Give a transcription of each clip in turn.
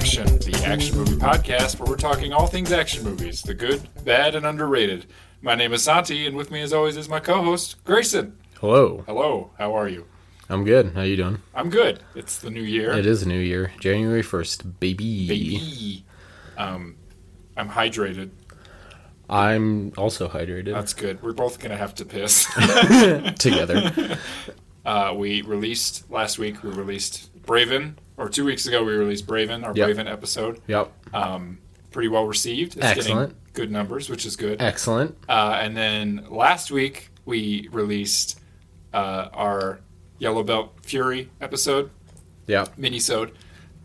Action, the action movie podcast where we're talking all things action movies, the good, bad, and underrated. My name is Santi, and with me, as always, is my co-host Grayson. Hello. Hello, how are you? I'm good. How you doing? I'm good. It's the new year. It is a new year, January first, baby. Baby. Um, I'm hydrated. I'm also hydrated. That's good. We're both gonna have to piss. Together. uh, we released last week. We released Braven, or two weeks ago, we released Braven, our Yep. Braven episode. Yep. Um, pretty well received. It's Excellent. getting good numbers, which is good. Excellent. Uh, and then last week we released uh, our Yellow Belt Fury episode, Yep. minisode.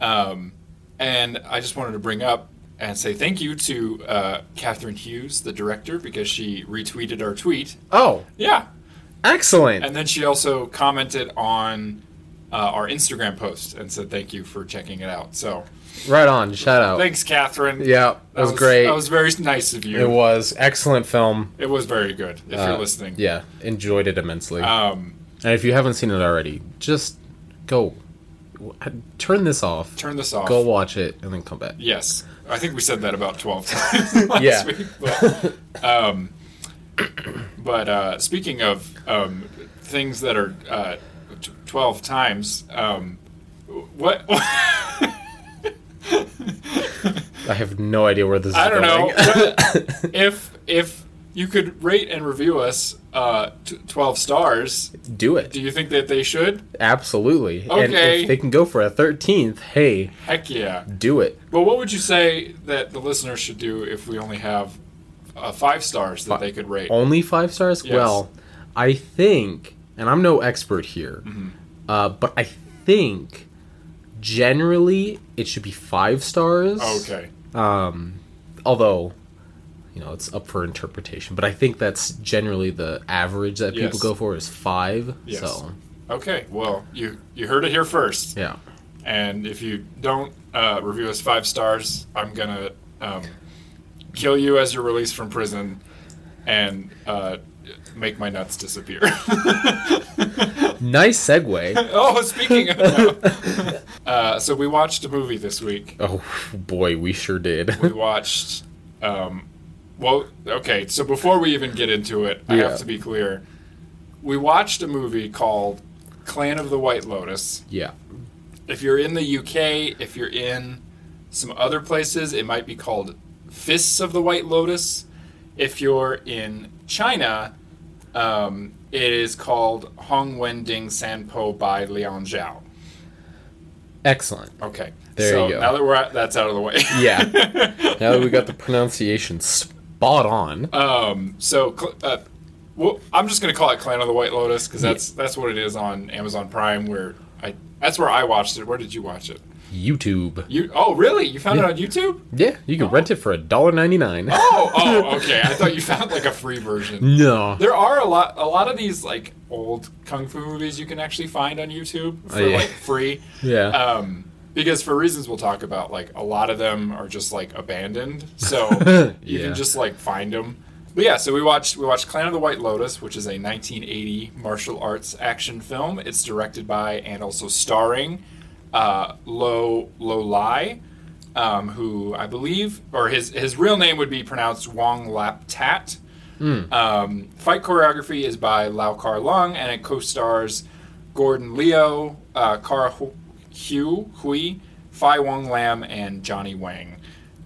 Um, and I just wanted to bring up and say thank you to uh, Catherine Hughes, the director, because she retweeted our tweet. Oh, Yeah. excellent. And then she also commented on uh, our Instagram post and said thank you for checking it out. So right on. Shout out. thanks, Catherine. Yeah, that was, great. That was very nice of you. it was excellent film. It was very good. If Uh, you're listening. Yeah, enjoyed it immensely. Um, and if you haven't seen it already, just go turn this off. turn this off. Go watch it and then come back. Yes, I think we said that about twelve times last Yeah. week. But, um, but uh, speaking of um, things that are uh, twelve times, um, what? I have no idea where this is I don't know. going. What- if if you could rate and review us uh, t- twelve stars, Do it. do you think that they should? Absolutely. And Okay. if they can go for a 13th, hey, Heck yeah. do it. Well, what would you say that the listeners should do if we only have uh, five stars that they could rate? Only five stars? Yes. Well, I think, and I'm no expert here, Mm-hmm. uh, but I think generally it should be five stars. Okay. Um, although, you know, it's up for interpretation, but I think that's generally the average that people go for is five. Yes. So, Okay. Well, you you heard it here first. yeah. And if you don't uh, review us five stars, I'm gonna um, kill you as you're released from prison and uh, make my nuts disappear. Nice segue. oh, speaking of, uh, so we watched a movie this week. oh, boy, we sure did. We watched. Um, well, okay. So before we even get into it, I Yeah. have to be clear. We watched a movie called Clan of the White Lotus. yeah. If you're in the UK, if you're in some other places, it might be called Fists of the White Lotus. If you're in China, um, it is called Hong Wending Sanpo by Liang Zhao. Excellent. Okay. There so you go. now that we're at, that's out of the way. Yeah. now that we got the pronunciation spot on. Um, so, uh, well, I'm just gonna call it Clan of the White Lotus because that's that's what it is on Amazon Prime. Where I that's where I watched it. Where did you watch it? YouTube. You oh really? You found it on YouTube? Yeah, you can rent it for a dollar ninety nine. Oh oh okay. I thought you found like a free version. No. There are a lot a lot of these like old kung fu movies you can actually find on YouTube for Oh, yeah. like free. Yeah. Um, because for reasons we'll talk about, like a lot of them are just like abandoned, so you Yeah. can just like find them. But yeah, so we watched we watched Clan of the White Lotus, which is a 1980 martial arts action film. It's directed by and also starring uh, Lo Lo Lai, um, who I believe, or his his real name would be pronounced Wong Lap Tat. Um, fight choreography is by Lau Kar Lung, and it co-stars Gordon Liu, uh, Kara Hu- Hu Hui, Fai Wong Lam, and Johnny Wang.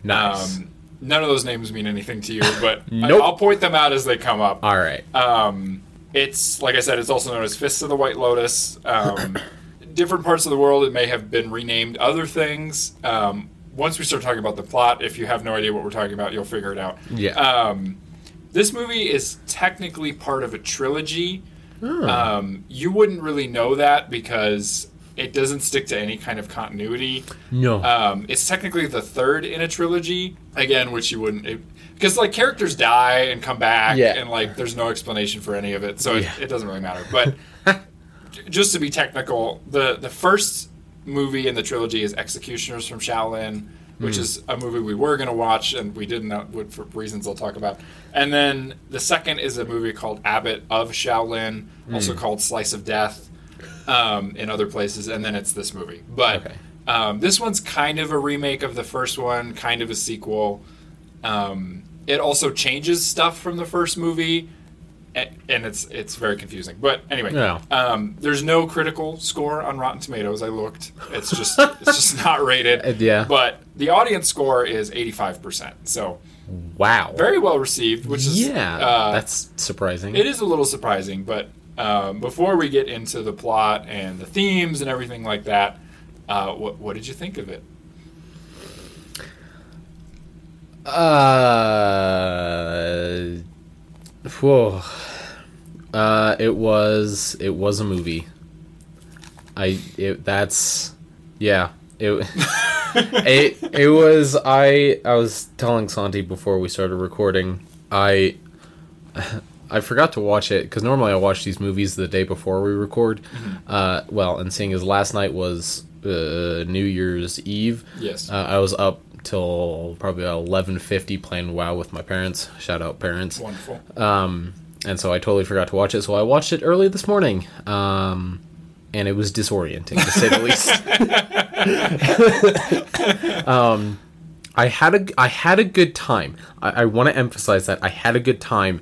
Nice. Um, none of those names mean anything to you, but Nope. I, will point them out as they come up. All right. Um, it's like I said, it's also known as Fists of the White Lotus. Um, different parts of the world, it may have been renamed other things. Um, once we start talking about the plot, if you have no idea what we're talking about, you'll figure it out. Yeah. Um, this movie is technically part of a trilogy. Um, you wouldn't really know that because it doesn't stick to any kind of continuity. no. Um, it's technically the third in a trilogy, again, which you wouldn't. It, because like characters die and come back, Yeah. and like there's no explanation for any of it, so Yeah. it, it doesn't really matter. But just to be technical, the the first movie in the trilogy is Executioners from Shaolin, which Hmm. is a movie we were going to watch and we didn't for reasons I'll talk about. And then the second is a movie called Abbot of Shaolin, Hmm. also called Slice of Death, um, in other places. And then it's this movie. But Okay. Um, this one's kind of a remake of the first one, kind of a sequel. Um, it also changes stuff from the first movie, and it's it's very confusing. But anyway, Yeah. um, there's no critical score on Rotten Tomatoes. I looked; it's just it's just not rated. Uh, yeah. But the audience score is 85 percent, so Wow. very well received. Which is yeah, uh, that's surprising. it is a little surprising, but um, before we get into the plot and the themes and everything like that, uh, what, what did you think of it? Uh, whoa. Uh, it was it was a movie. I it that's yeah it it it was I I was telling Santi before we started recording I I forgot to watch it because normally I watch these movies the day before we record. Uh, well, and seeing as last night was uh, New Year's Eve, Yes. uh, I was up till probably about eleven fifty playing WoW with my parents. Shout out parents. Wonderful. Um, and so I totally forgot to watch it. So I watched it early this morning. Um, and it was disorienting to say the least. um, I had a I had a good time. I, I want to emphasize that I had a good time.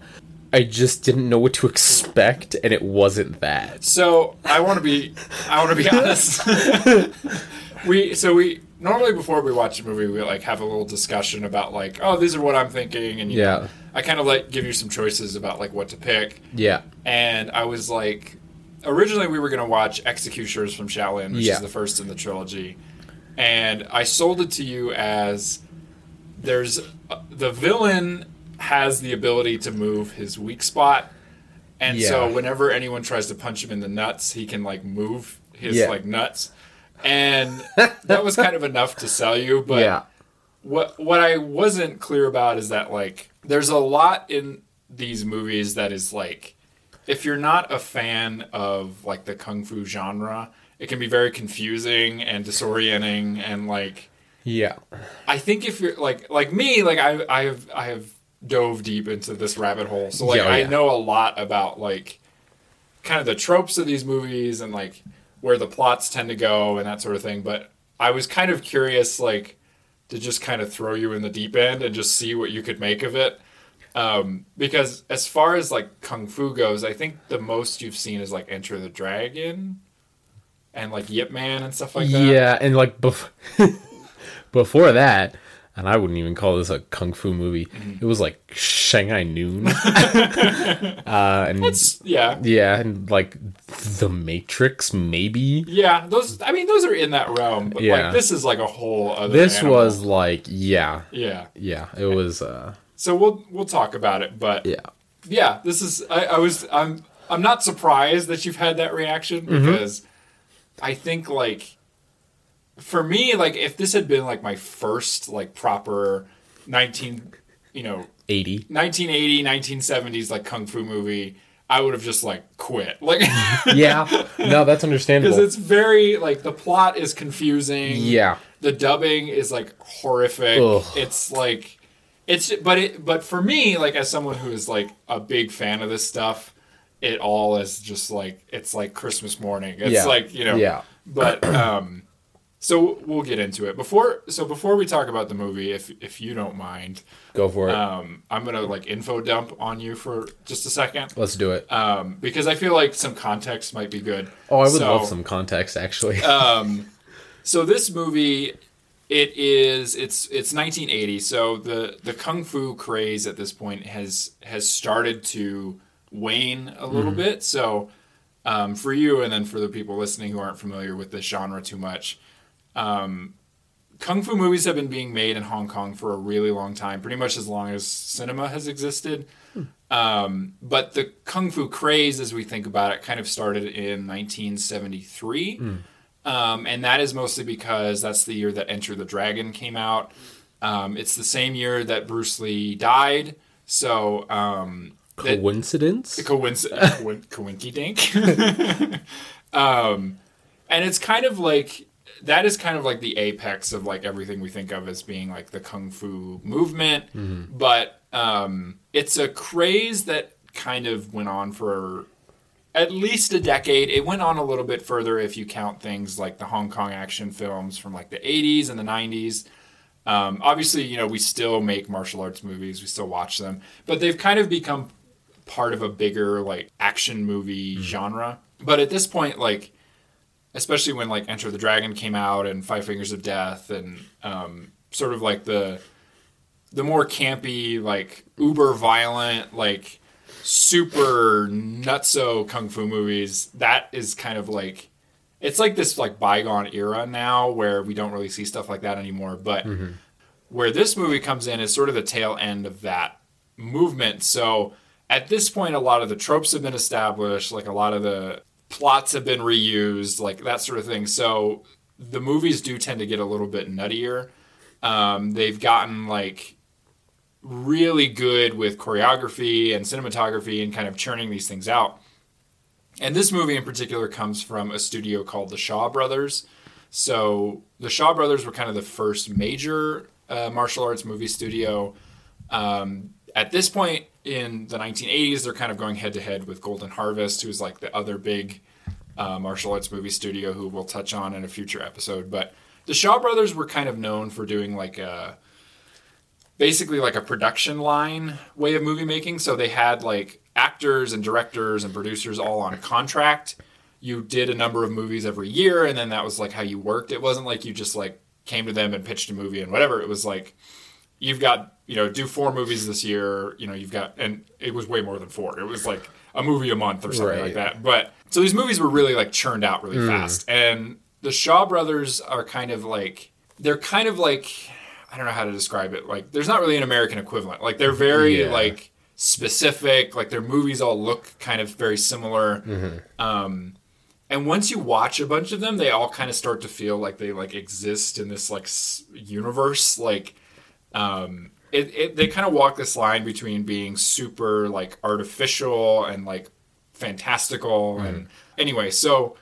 I just didn't know what to expect, and it wasn't that. So I want to be I want to be honest. we so we normally before we watch a movie we like have a little discussion about like oh these are what I'm thinking and you Yeah. know, I kind of like give you some choices about like what to pick Yeah, and I was like, originally we were gonna watch Executioners from Shaolin, which Yeah. is the first in the trilogy, and I sold it to you as there's uh, the villain has the ability to move his weak spot, and so whenever anyone tries to punch him in the nuts, he can like move his Yeah. like nuts, and that was kind of enough to sell you, but yeah, what what I wasn't clear about is that like there's a lot in these movies that is like if you're not a fan of like the kung fu genre, it can be very confusing and disorienting and like yeah, I think if you're like like me, like I I have I have dove deep into this rabbit hole. So like Yeah, oh, I know a lot about like kind of the tropes of these movies and like where the plots tend to go and that sort of thing. But I was kind of curious like to just kind of throw you in the deep end and just see what you could make of it. Um, because as far as like kung fu goes, I think the most you've seen is like Enter the Dragon and like Yip Man and stuff like that. yeah, and like bef- before that, and I wouldn't even call this a kung fu movie. Mm-hmm. It was like Shanghai Noon, uh, and It's, yeah. yeah, and like The Matrix, maybe. Yeah, those. I mean, those are in that realm, but Yeah. like this is like a whole other. This animal. was like, yeah, Yeah. yeah, it was, uh, So we'll we'll talk about it, but yeah, yeah, this is. I, I was. I'm. I'm not surprised that you've had that reaction Mm-hmm. because I think like for me, like if this had been like my first like proper nineteen, you know, 80. 1980, 1970s like kung fu movie, I would have just like quit. Like. Yeah, no, that's understandable. Because it's very like the plot is confusing. Yeah, the dubbing is like horrific. Ugh. It's like it's but it but for me like as someone who is like a big fan of this stuff, it all is just like it's like Christmas morning. It's Yeah. like, you know. Yeah. But um so we'll get into it. Before so before we talk about the movie if if you don't mind, go for it. um I'm going to like info dump on you for just a second. Let's do it. Um because I feel like some context might be good. Oh, I would So- love some context, actually. um, so this movie, it is it's it's 1980. So the the kung fu craze at this point has has started to wane a little bit. So um, for you, and then for the people listening who aren't familiar with this genre too much, um, kung fu movies have been being made in Hong Kong for a really long time, pretty much as long as cinema has existed. Um, but the kung fu craze, as we think about it, kind of started in 1973. Um, and that is mostly because that's the year that Enter the Dragon came out. Um, it's the same year that Bruce Lee died. So, um, Coincidence? coincidence, coinky dink. um, and it's kind of like that is kind of like the apex of like everything we think of as being like the kung fu movement. But um, it's a craze that kind of went on for at least a decade. It went on a little bit further if you count things like the Hong Kong action films from like the 80s and the 90s. Um, obviously, you know, we still make martial arts movies, we still watch them, but they've kind of become part of a bigger like action movie mm. genre. But at this point, like, especially when like Enter the Dragon came out and Five Fingers of Death and um, sort of like the the more campy, like uber violent, like super nutso kung fu movies, that is kind of like it's like this like bygone era now where we don't really see stuff like that anymore. But mm-hmm. where this movie comes in is sort of the tail end of that movement. So at this point, a lot of the tropes have been established, like a lot of the plots have been reused, like that sort of thing. So the movies do tend to get a little bit nuttier. Um, they've gotten like really good with choreography and cinematography and kind of churning these things out. And this movie in particular comes from a studio called the Shaw Brothers. So the Shaw Brothers were kind of the first major uh, martial arts movie studio. Um, at this point in the 1980s, they're kind of going head to head with Golden Harvest, who's like the other big uh, martial arts movie studio who we'll touch on in a future episode. But the Shaw Brothers were kind of known for doing like a basically like a production line way of movie making. So they had like actors and directors and producers all on contract. You did a number of movies every year, and then that was like how you worked. It wasn't like you just like came to them and pitched a movie and whatever. It was like you've got you know do four movies this year. You know you've got and it was way more than four. It was like a movie a month or something right. like that. But so these movies were really like churned out really mm. fast, and the Shaw brothers are kind of like they're kind of like I don't know how to describe it. Like, there's not really an American equivalent. Like, they're very yeah. like specific. Like, their movies all look kind of very similar. Mm-hmm. Um, and once you watch a bunch of them, they all kind of start to feel like they like exist in this like universe. Like, um, it, it they kind of walk this line between being super like artificial and like fantastical. Mm-hmm. And anyway, so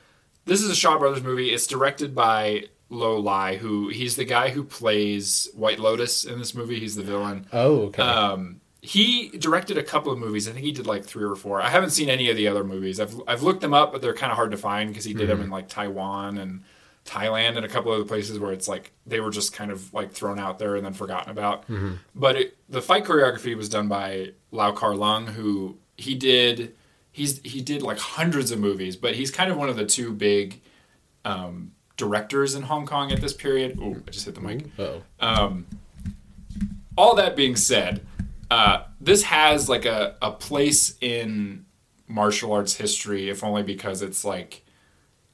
this is a Shaw Brothers movie. It's directed by Lo Lai, who he's the guy who plays White Lotus in this movie. He's the villain. Oh, okay. Um, he directed a couple of movies. I think he did like three or four. I haven't seen any of the other movies. I've I've looked them up, but they're kind of hard to find because he did mm-hmm. them in like Taiwan and Thailand and a couple other places where it's like they were just kind of like thrown out there and then forgotten about. Mm-hmm. But it, the fight choreography was done by Lau Kar Lung, who he did. He's he did like hundreds of movies, but he's kind of one of the two big um, directors in Hong Kong at this period. Oh, I just hit the mic. Oh. Um, all that being said, uh, this has like a, a place in martial arts history, if only because it's like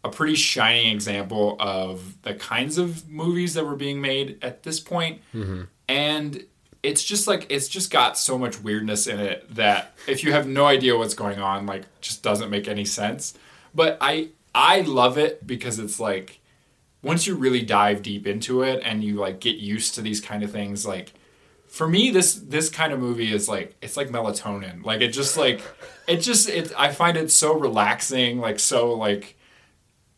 a pretty shining example of the kinds of movies that were being made at this point. Mm-hmm. And it's just like it's just got so much weirdness in it that if you have no idea what's going on, like just doesn't make any sense. But I I love it because it's like once you really dive deep into it and you like get used to these kind of things like for me this this kind of movie is like it's like melatonin like it just like it just it i find it so relaxing like so like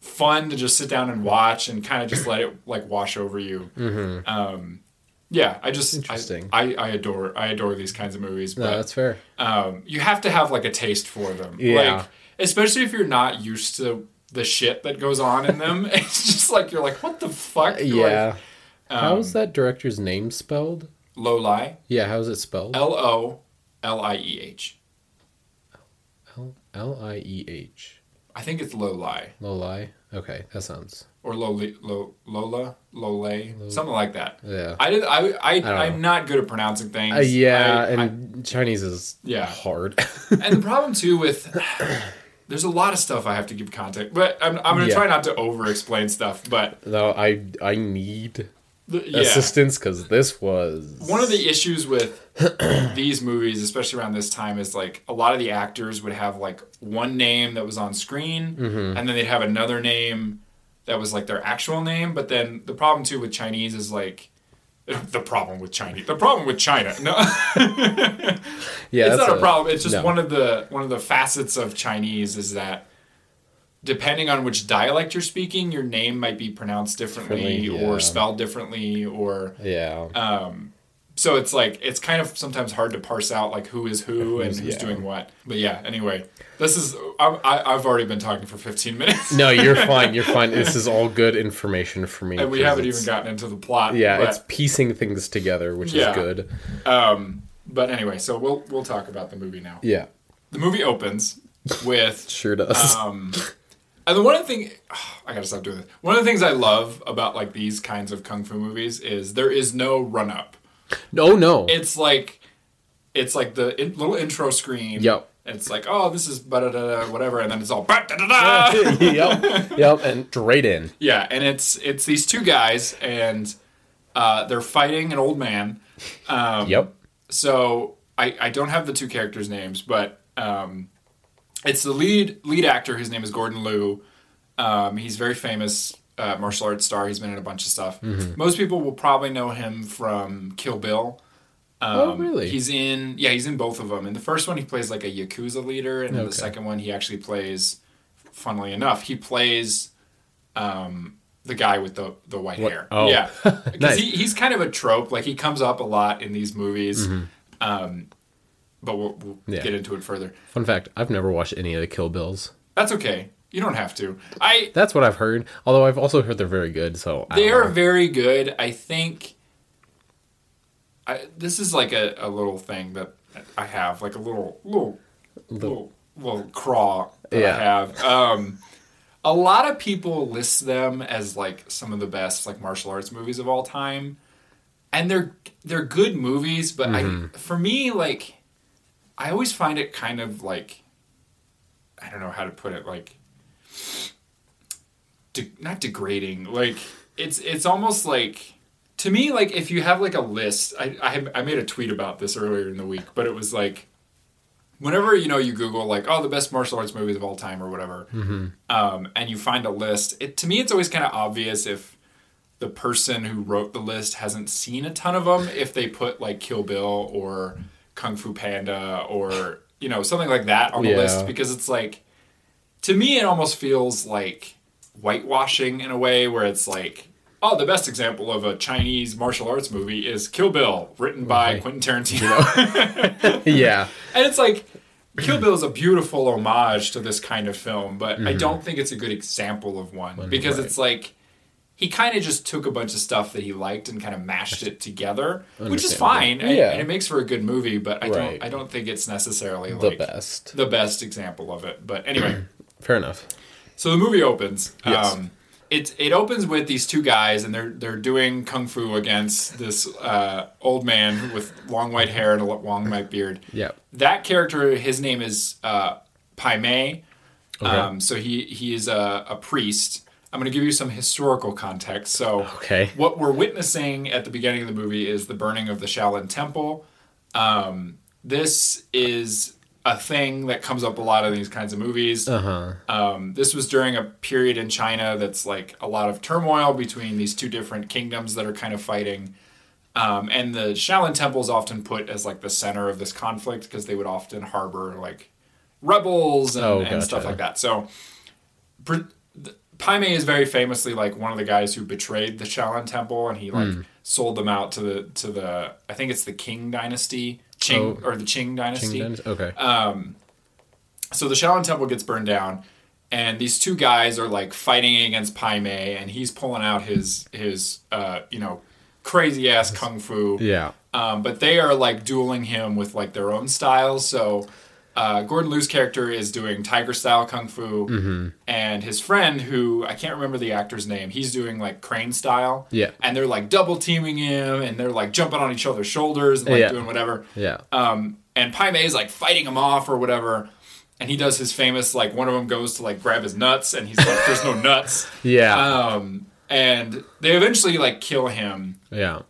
fun to just sit down and watch and kind of just let it like wash over you mm-hmm. um yeah i just interesting I, I, I adore i adore these kinds of movies but no, that's fair um you have to have like a taste for them yeah like especially if you're not used to the shit that goes on in them. it's just like you're like, what the fuck? Yeah. Like, um, how's that director's name spelled? Lolai. Yeah, how's it spelled? L O L I E H. L L I E H. I think it's Lo Lai. Lo Lai. Okay, that sounds. Or Loli, Lo, Lola, Lole, something like that. Yeah. I did. I. I. I am not good at pronouncing things. Uh, yeah, I, and I, Chinese is yeah hard. and the problem too with there's a lot of stuff I have to give context, but I'm, I'm gonna yeah. try not to over explain stuff. But no, I I need the, yeah. assistance because this was one of the issues with these movies, especially around this time, is like a lot of the actors would have like one name that was on screen, mm-hmm. and then they'd have another name that was like their actual name. But then the problem too with Chinese is like the problem with Chinese. The problem with China. No. yeah, it's not a, a, problem. It's just no. one of the one of the facets of Chinese is that depending on which dialect you're speaking, your name might be pronounced differently, differently yeah. or spelled differently or yeah. Um, so it's like it's kind of sometimes hard to parse out like who is who and Who's- yeah. doing what. But yeah, anyway, this is I, I, I've already been talking for 15 minutes, No, you're fine. You're fine. This is all good information for me. and we haven't even gotten into the plot. Yeah, but, it's piecing things together, which Yeah. is good. um, but anyway, so we'll we'll talk about the movie now. Yeah, The movie opens with sure does. um, and the one of the thing I gotta stop doing this. One of the things I love about like these kinds of kung fu movies is there is no run up. no, no. It's like it's like the in, little intro screen. Yep. And it's like, oh, this is da da da whatever, and then it's all da da da. yep, yep, and straight in. Yeah, and it's it's these two guys, and uh, they're fighting an old man. Um, Yep. So I, I don't have the two characters' names, but um, it's the lead lead actor. His name is Gordon Liu. Um, he's very famous uh, martial arts star. He's been in a bunch of stuff. Mm-hmm. Most people will probably know him from Kill Bill. Um, Oh, really? He's in yeah, he's in both of them. In the first one, he plays like a yakuza leader, and in the second one, he actually plays. Funnily enough, he plays um, the guy with the the white What- hair. oh. Yeah, because Nice. he, he's kind of a trope. Like he comes up a lot in these movies. Mm-hmm. Um, but we'll, we'll Yeah. get into it further. Fun fact: I've never watched any of the Kill Bills. That's okay. You don't have to. I That's what I've heard. Although I've also heard they're very good. So I they are know. very good. I think. I, this is like a, a little thing that I have, like a little little little, little craw that Yeah. I have. Um, a lot of people list them as like some of the best like martial arts movies of all time, and they're they're good movies. But Mm-hmm. I, for me, like, I always find it kind of like, I don't know how to put it, like, de- not degrading. Like, it's it's almost like to me, like if you have like a list. I I, had, I made a tweet about this earlier in the week, but it was like whenever you know you google like oh the best martial arts movies of all time or whatever um, and you find a list it to me it's always kind of obvious if the person who wrote the list hasn't seen a ton of them if they put like kill bill or kung fu panda or you know something like that on the Yeah. list because it's like to me it almost feels like whitewashing in a way where it's like oh the best example of a chinese martial arts movie is kill bill written by Right. quentin tarantino yeah, and it's like Kill Bill is a beautiful homage to this kind of film, but I don't think it's a good example of one because right. it's like he kind of just took a bunch of stuff that he liked and kind of mashed it together, which is fine, and, Yeah. and it makes for a good movie. But I Right. don't, I don't think it's necessarily the like best. the best example of it. But anyway, Fair enough. so the movie opens. Yes. Um, it it opens with these two guys, and they're they're doing kung fu against this uh, old man with long white hair and a long white beard Yeah. that character, his name is uh, Pai Mei. Okay. Um, so he he is a, a priest. I'm going to give you some historical context. So Okay. what we're witnessing at the beginning of the movie is the burning of the Shaolin Temple. Um, this is a thing that comes up a lot in these kinds of movies. Uh huh. Um, this was during a period in China that's like a lot of turmoil between these two different kingdoms that are kind of fighting. Um, and the Shaolin Temple is often put as like the center of this conflict because they would often harbor like rebels and, Oh, and stuff like that. So, pr- th- Pai Mei is very famously like one of the guys who betrayed the Shaolin Temple, and he like Hmm. sold them out to the to the I think it's the Qing Dynasty, Qing Oh. or the Qing Dynasty. King Dennis? Okay. So the Shaolin Temple gets burned down, and these two guys are like fighting against Pai Mei, and he's pulling out his his uh, you know crazy ass kung fu. yeah. Um, but they are like dueling him with like their own styles. So uh, Gordon Liu's character is doing tiger style kung fu, Mm-hmm. and his friend, who I can't remember the actor's name, he's doing like crane style. Yeah. and they're like double teaming him, and they're like jumping on each other's shoulders and like Yeah. doing whatever. Yeah. Um, and Pai Mei is like fighting him off or whatever. And he does his famous like one of them goes to like grab his nuts and he's like there's no nuts. yeah. Um, and they eventually like kill him. yeah.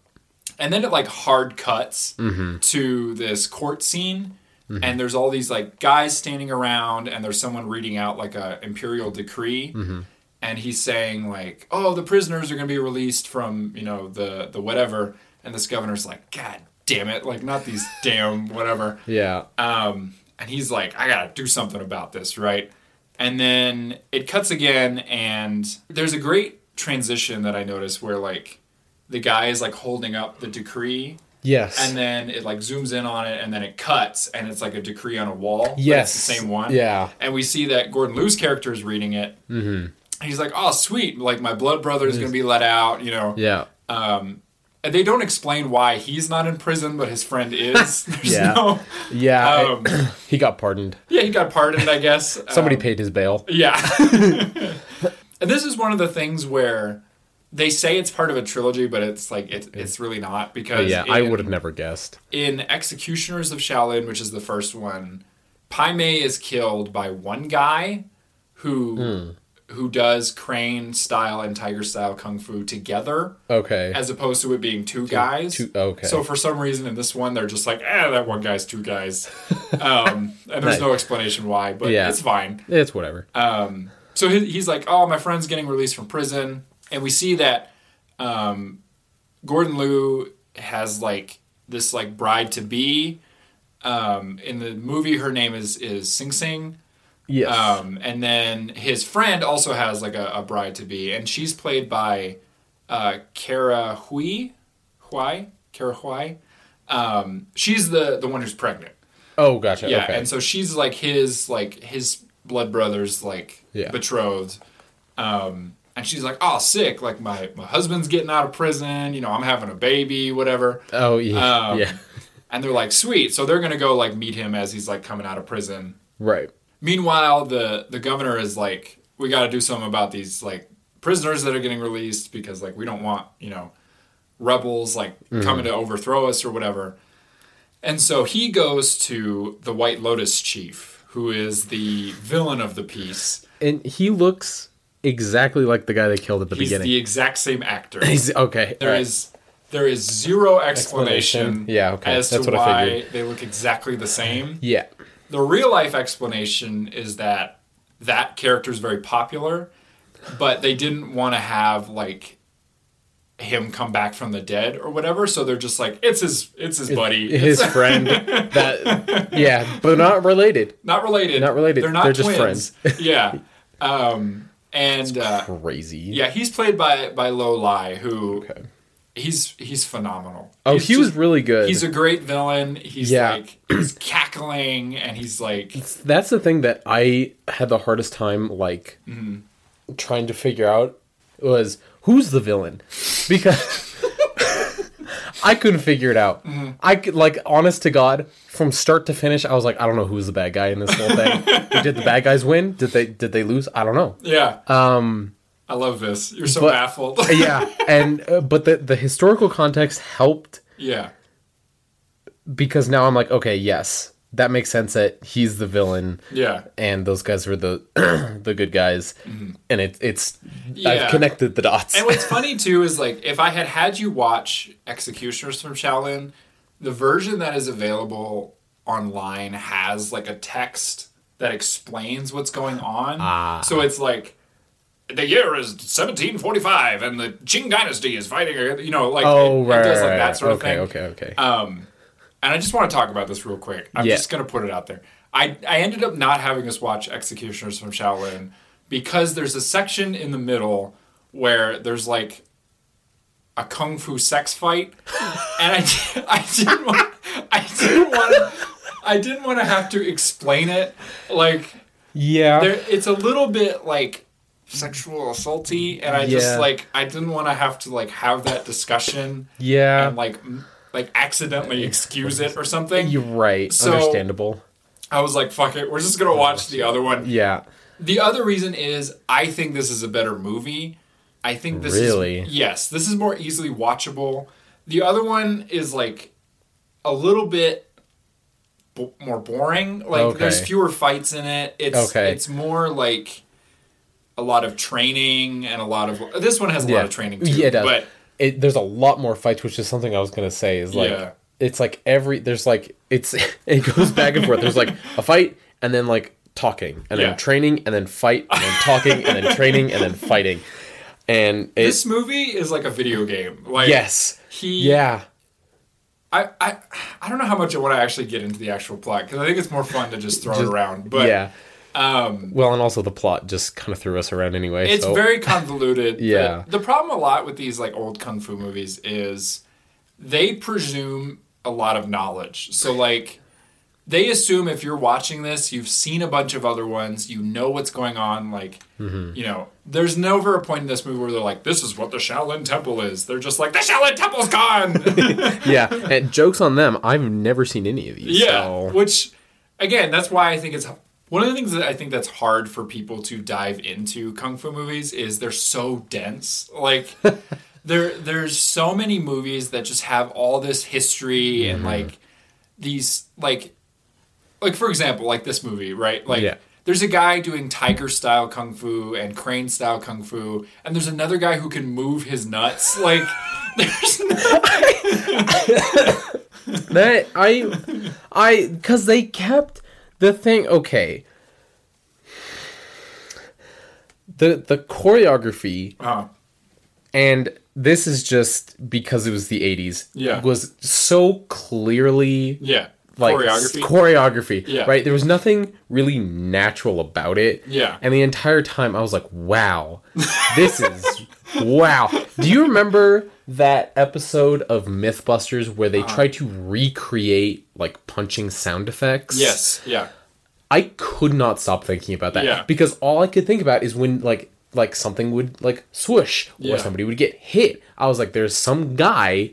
And then it like hard cuts Mm-hmm. to this court scene. And there's all these like guys standing around and there's someone reading out like a imperial decree. Mm-hmm. And he's saying like, "Oh, the prisoners are going to be released from, you know, the the whatever." And this governor's like, "God damn it, like not these damn whatever." Yeah. Um, and he's like, I gotta do something about this, right? And then it cuts again, and there's a great transition that I noticed where like the guy is like holding up the decree, Yes. and then it like zooms in on it, and then it cuts, and it's like a decree on a wall. yes. it's the same one. Yeah. and we see that Gordon Liu's character is reading it. Mm-hmm. He's like, "Oh, sweet! Like my blood brother is going to be let out." You know. Yeah. Um, and they don't explain why he's not in prison, but his friend is. Yeah. no. Yeah. Um, he got pardoned. yeah, he got pardoned, I guess. Somebody Um, paid his bail. Yeah. and this is one of the things where they say it's part of a trilogy, but it's like it, it's really not because But yeah, I would have never guessed. in Executioners of Shaolin, which is the first one, Pai Mei is killed by one guy who Hmm. who does crane style and tiger style kung fu together, Okay. as opposed to it being two, guys. two- okay. So for some reason in this one, they're just like, eh, that one guy's two guys, um, and there's Nice. no explanation why, but Yeah. it's fine. it's whatever. Um, so he, he's like, "Oh, my friend's getting released from prison," and we see that um, Gordon Liu has like this like bride to be. Um, in the movie, her name is is Sing Sing, yes. um, and then his friend also has like a, a bride to be, and she's played by uh, Kara Hui, Hui, Kara Hui. Um, she's the the one who's pregnant. oh, gotcha. Yeah, okay. and so she's like his like his blood brother's like Yeah. betrothed. Um and she's like, "Oh, sick! Like my my husband's getting out of prison. You know, I'm having a baby, whatever." oh, yeah. Um, yeah. And they're like, "Sweet!" So they're gonna go like meet him as he's like coming out of prison. Right. Meanwhile, the the governor is like, "We got to do something about these like prisoners that are getting released because like we don't want you know rebels like coming to overthrow us or whatever." And so he goes to the White Lotus chief, who is the villain of the piece. And he looks exactly like the guy they killed at the beginning. He's beginning. the exact same actor. He's okay. There alright. is there is zero explanation, Explanation. Yeah, okay. as That's to what I why figured. they look exactly the same. Yeah. The real life explanation is that that character is very popular, but they didn't want to have like him come back from the dead or whatever. So they're just like, it's his, it's his buddy, His friend. That. Yeah, but not related. not related, Not related. They're not They're just friends. yeah, um, and uh, Crazy. yeah, he's played by by Lo Lai, who Okay. he's he's phenomenal. Oh, He's he was just- really good. He's a great villain. He's Yeah. like he's cackling and he's like That's the thing that I had the hardest time like Mm-hmm. trying to figure out was who's the villain because I couldn't figure it out. Mm-hmm. I could like honest to God from start to finish I was like I don't know who's the bad guy in this whole thing. did the bad guys win? Did they did they lose? I don't know. yeah. Um I love this. You're so but- baffled. yeah, and uh, but the the historical context helped yeah. because now I'm like okay, yes. That makes sense that he's the villain. Yeah. and those guys were the the good guys, and it, it's Mm-hmm. Yeah. I've connected the dots. And what's funny too is like if I had had you watch Executioners from Shaolin, the version that is available online has like a text that explains what's going on. Ah. So it's like the year is 1745 and the Qing dynasty is fighting you know like oh it, right, it does like right, that sort okay, of thing. Okay, okay, okay, Um, and I just want to talk about this real quick. I'm Yeah. just going to put it out there. I, I ended up not having us watch Executioners from Shaolin because there's a section in the middle where there's like a kung fu sex fight, and I, I didn't want I didn't want to I didn't want to have to explain it like yeah, there it's a little bit like sexual assaulty and I Yeah. just like I didn't want to have to like have that discussion yeah. and like like accidentally excuse it or something. You're right. So- Understandable. I was like, fuck it, we're just gonna watch the other one. Yeah. The other reason is I think this is a better movie. I think this Really? is yes, this is more easily watchable. The other one is like a little bit bo- more boring. Like Okay. there's fewer fights in it. It's Okay. it's more like a lot of training and a lot of this one has a lot of training too. Yeah, it does. But it, there's a lot more fights, which is something I was gonna say. Is like Yeah. it's like every there's like it's it goes back and forth. There's like a fight and then like talking and Yeah. then training and then fight and then talking and then training and then fighting. And it, this movie is like a video game. Like yes, he yeah, I, I I don't know how much I want to actually get into the actual plot because I think it's more fun to just throw it around. But yeah. Um, Well, and also the plot just kind of threw us around anyway. it's so. very convoluted. Yeah. The, the problem a lot with these like old kung fu movies is they presume a lot of knowledge. So like they assume if you're watching this, you've seen a bunch of other ones, you know what's going on. Like, you know, there's never a point in this movie where they're like, "This is what the Shaolin Temple is." They're just like, "The Shaolin Temple's gone." yeah, and jokes on them. I've never seen any of these. yeah, so- which again, that's why I think it's one of the things that I think that's hard for people to dive into kung fu movies is they're so dense. Like. There, there's so many movies that just have all this history and mm-hmm. like these like like for example like this movie right like Yeah. there's a guy doing tiger style kung fu and crane style kung fu and there's another guy who can move his nuts like there's no, that I I because they kept the thing okay. The the choreography uh, and this is just because it was the 80s Yeah. was so clearly yeah like choreography choreography Yeah. right there was nothing really natural about it Yeah. and the entire time i was like wow this is wow do you remember that episode of mythbusters where they uh-huh. tried to recreate like punching sound effects yes yeah I could not stop thinking about that Yeah. because all I could think about is when like like something would like swoosh or Yeah. somebody would get hit. I was like, there's some guy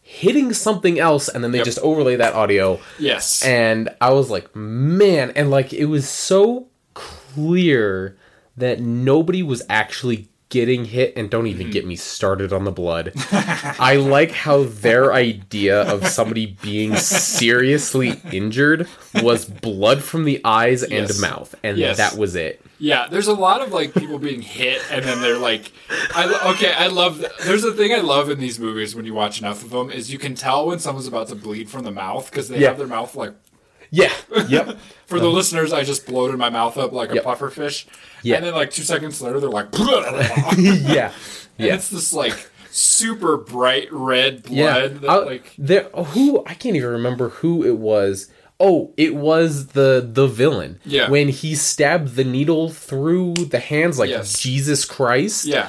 hitting something else, and then they Yep. just overlay that audio, yes and I was like, man, and like it was so clear that nobody was actually getting hit and don't even get hmm. me started on the blood. I like how their idea of somebody being seriously injured was blood from the eyes and Yes. mouth and Yes. that was it. Yeah, there's a lot of like people being hit, and then they're like, I okay, I love. There's a thing I love in these movies when you watch enough of them is you can tell when someone's about to bleed from the mouth because they Yeah. have their mouth like. Yeah. Yep. For the listeners, I just bloated my mouth up like a Yep. puffer fish, Yeah. and then like two seconds later, they're like, and yeah. Yeah. it's this like super bright red Yeah. blood that I- like there who I can't even remember who it was. Oh, it was the the villain. Yeah. When he stabbed the needle through the hands like Yes. Jesus Christ. yeah,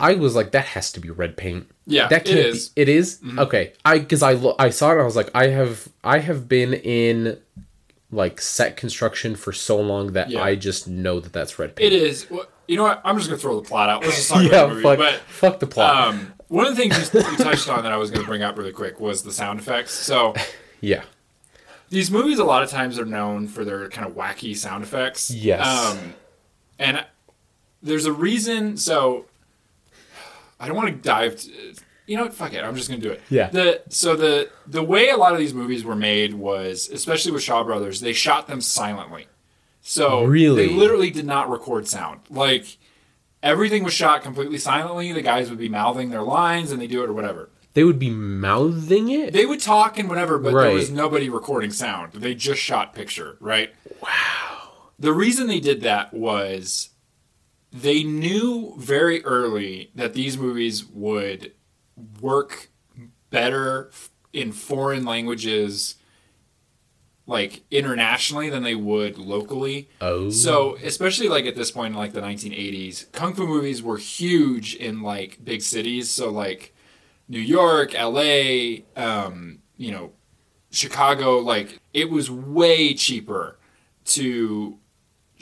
I was like, that has to be red paint. Yeah, that it can't is. Be, it is? okay. I because I lo- I saw it. and I was like, I have I have been in like set construction for so long that Yeah. I just know that that's red paint. it is. Well, You know what? I'm just gonna throw the plot out. Let's just talk yeah, about the movie. fuck, But fuck the plot. Um, one of the things you, you touched on that I was going to bring up really quick was the sound effects. So yeah. these movies, a lot of times, are known for their kind of wacky sound effects. Yes. Um, and there's a reason. So I don't want to dive. To, uh, you know what? Fuck it. I'm just going to do it. Yeah. The so the the way a lot of these movies were made was, especially with Shaw Brothers, they shot them silently. So Really? they literally did not record sound. Like everything was shot completely silently. The guys would be mouthing their lines and they do it or whatever. They would be mouthing it. They would talk and whatever, but there was nobody recording sound. They just shot picture, right? Wow. The reason they did that was they knew very early that these movies would work better in foreign languages like internationally than they would locally. oh. So, especially like at this point in like the 1980s, kung fu movies were huge in like big cities. So, like New York, LA, um, you know, Chicago, like it was way cheaper to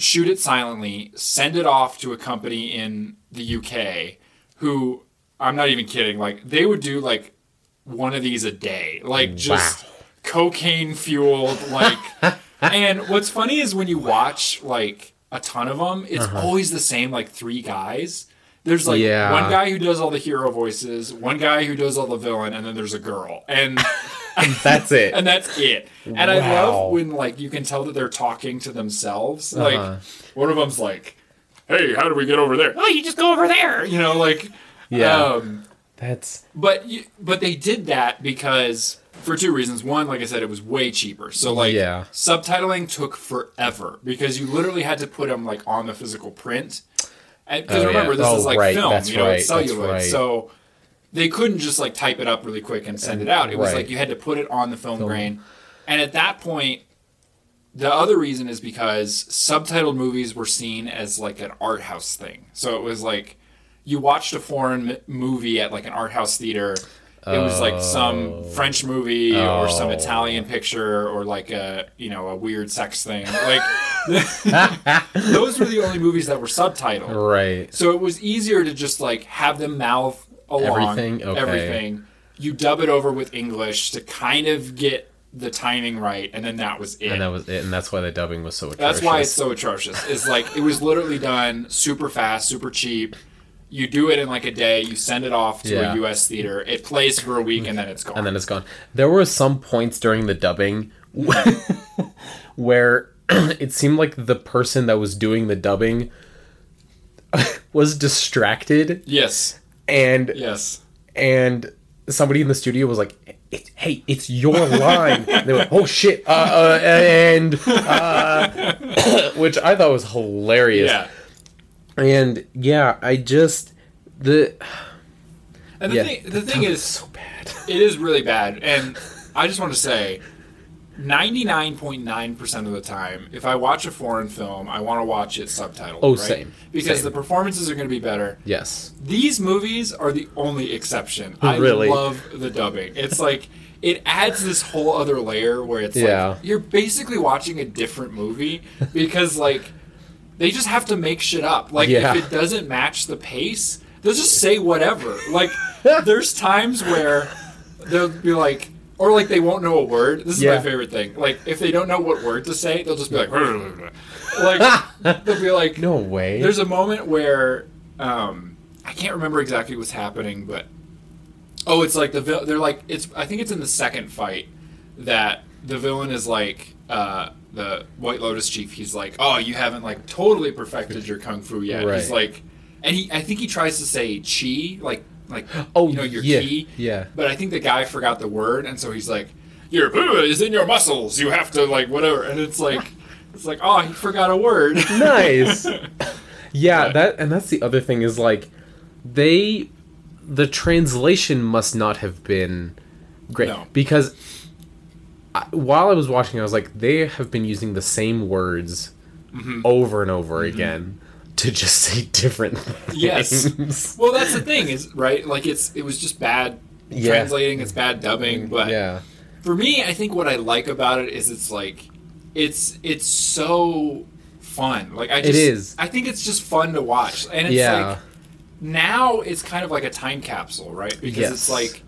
shoot it silently, send it off to a company in the UK who I'm not even kidding, like they would do like one of these a day. Like just Wow. cocaine fueled like and what's funny is when you watch like a ton of them, it's uh-huh. always the same like three guys. There's like Yeah. one guy who does all the hero voices, one guy who does all the villain, and then there's a girl. And That's it. and that's it. And I love when like you can tell that they're talking to themselves. Uh-huh. Like one of them's like, "Hey, how do we get over there?" Oh, you just go over there. You know, like Yeah. Um, That's but you, but they did that because for two reasons. One, like I said, it was way cheaper. So like Yeah. subtitling took forever because you literally had to put them like on the physical print. Because Oh, remember, yeah. this Oh, is like right. film, That's you know, it's right. Celluloid. right. So they couldn't just like type it up really quick and send it out. It was like you had to put it on the film, grain. And at that point, the other reason is because subtitled movies were seen as like an art house thing. So it was like you watched a foreign movie at like an art house theater it was like some Oh. French movie or some Oh. Italian picture or like a you know a weird sex thing. Like those were the only movies that were subtitled. Right. So it was easier to just like have them mouth along Everything? Okay. everything. You dub it over with English to kind of get the timing right, and then that was it. And that was it, and that's why the dubbing was so atrocious. That's why it's so atrocious. It's like it was literally done super fast, super cheap. You do it in like a day. You send it off to Yeah. a U.S. theater. It plays for a week, and then it's gone. and then it's gone. There were some points during the dubbing where it seemed like the person that was doing the dubbing was distracted yes, and yes, and somebody in the studio was like it, hey it's your line they went oh shit uh, uh, and uh, which i thought was hilarious yeah. And yeah i just the And the yeah thing, the thing is, so bad it is really bad. And I just want to say, ninety nine point nine percent of the time, if I watch a foreign film, I want to watch it subtitled. Oh, right? same. Because Same. the performances are going to be better. yes These movies are the only exception. I Really? love the dubbing. It's like it adds this whole other layer where it's Yeah. like you're basically watching a different movie because like they just have to make shit up. Like Yeah. if it doesn't match the pace, they'll just say whatever. Like there's times where they'll be like or like they won't know a word. This is Yeah. my favorite thing. Like if they don't know what word to say, they'll just be like like they'll be like no way there's a moment where um, I can't remember exactly what's happening, but oh, it's like the they're like it's I think it's in the second fight that the villain is like uh, the White Lotus chief. He's like, oh, you haven't like totally perfected your kung fu yet. Right. He's like, and he I think he tries to say chi like like oh you know your yeah ki, yeah but I think the guy forgot the word, and so he's like, your buh is in your muscles. You have to like whatever, and it's like. It's like, oh, he forgot a word. nice yeah, Yeah. that and that's the other thing is like they the translation must not have been great No. because I, while I was watching I was like they have been using the same words Mm-hmm. over and over again to just say different things. Yes. Well, that's the thing, is right. Like it's it was just bad Yeah. translating. It's bad dubbing. But yeah for me, I think what I like about it is it's like it's it's so fun. Like I just is. I think it's just fun to watch, and it's Yeah. like now it's kind of like a time capsule, right? Because Yes. it's like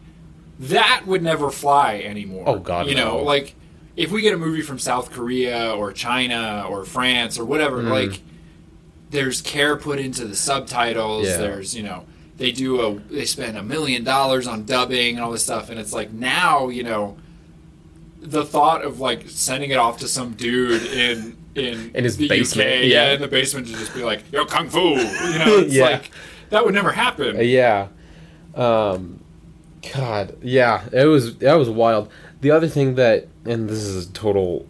that would never fly anymore. Oh, God, you know, like if we get a movie from South Korea or China or France or whatever, Mm. like there's care put into the subtitles. Yeah. There's you know they do a they spend a million dollars on dubbing and all this stuff, and it's like now you know the thought of like sending it off to some dude in in In his the basement, UK, yeah. in the basement to just be like yo kung fu, you know, it's Yeah. like that would never happen. Yeah um god yeah it was that was wild the other thing that and this is a total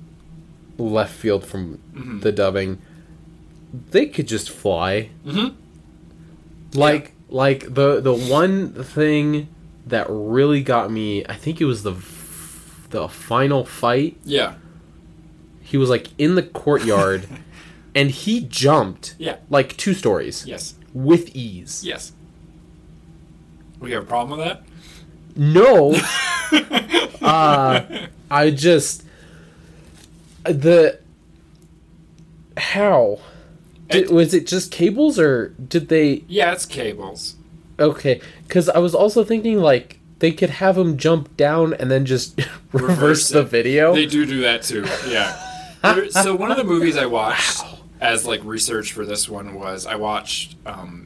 left field from Mm-hmm. the dubbing they could just fly Mhm. like like the the one thing that really got me i think it was the the final fight Yeah, he was like in the courtyard and he jumped yeah, like two stories yes, with ease yes. We have a problem with that? No. uh, I just the how did, It- was it just cables or did they? Yeah, it's cables. Okay, because I was also thinking like they could have him jump down and then just reverse, Reverse the video. They do do that too. Yeah. So one of the movies I watched as like research for this one was I watched um,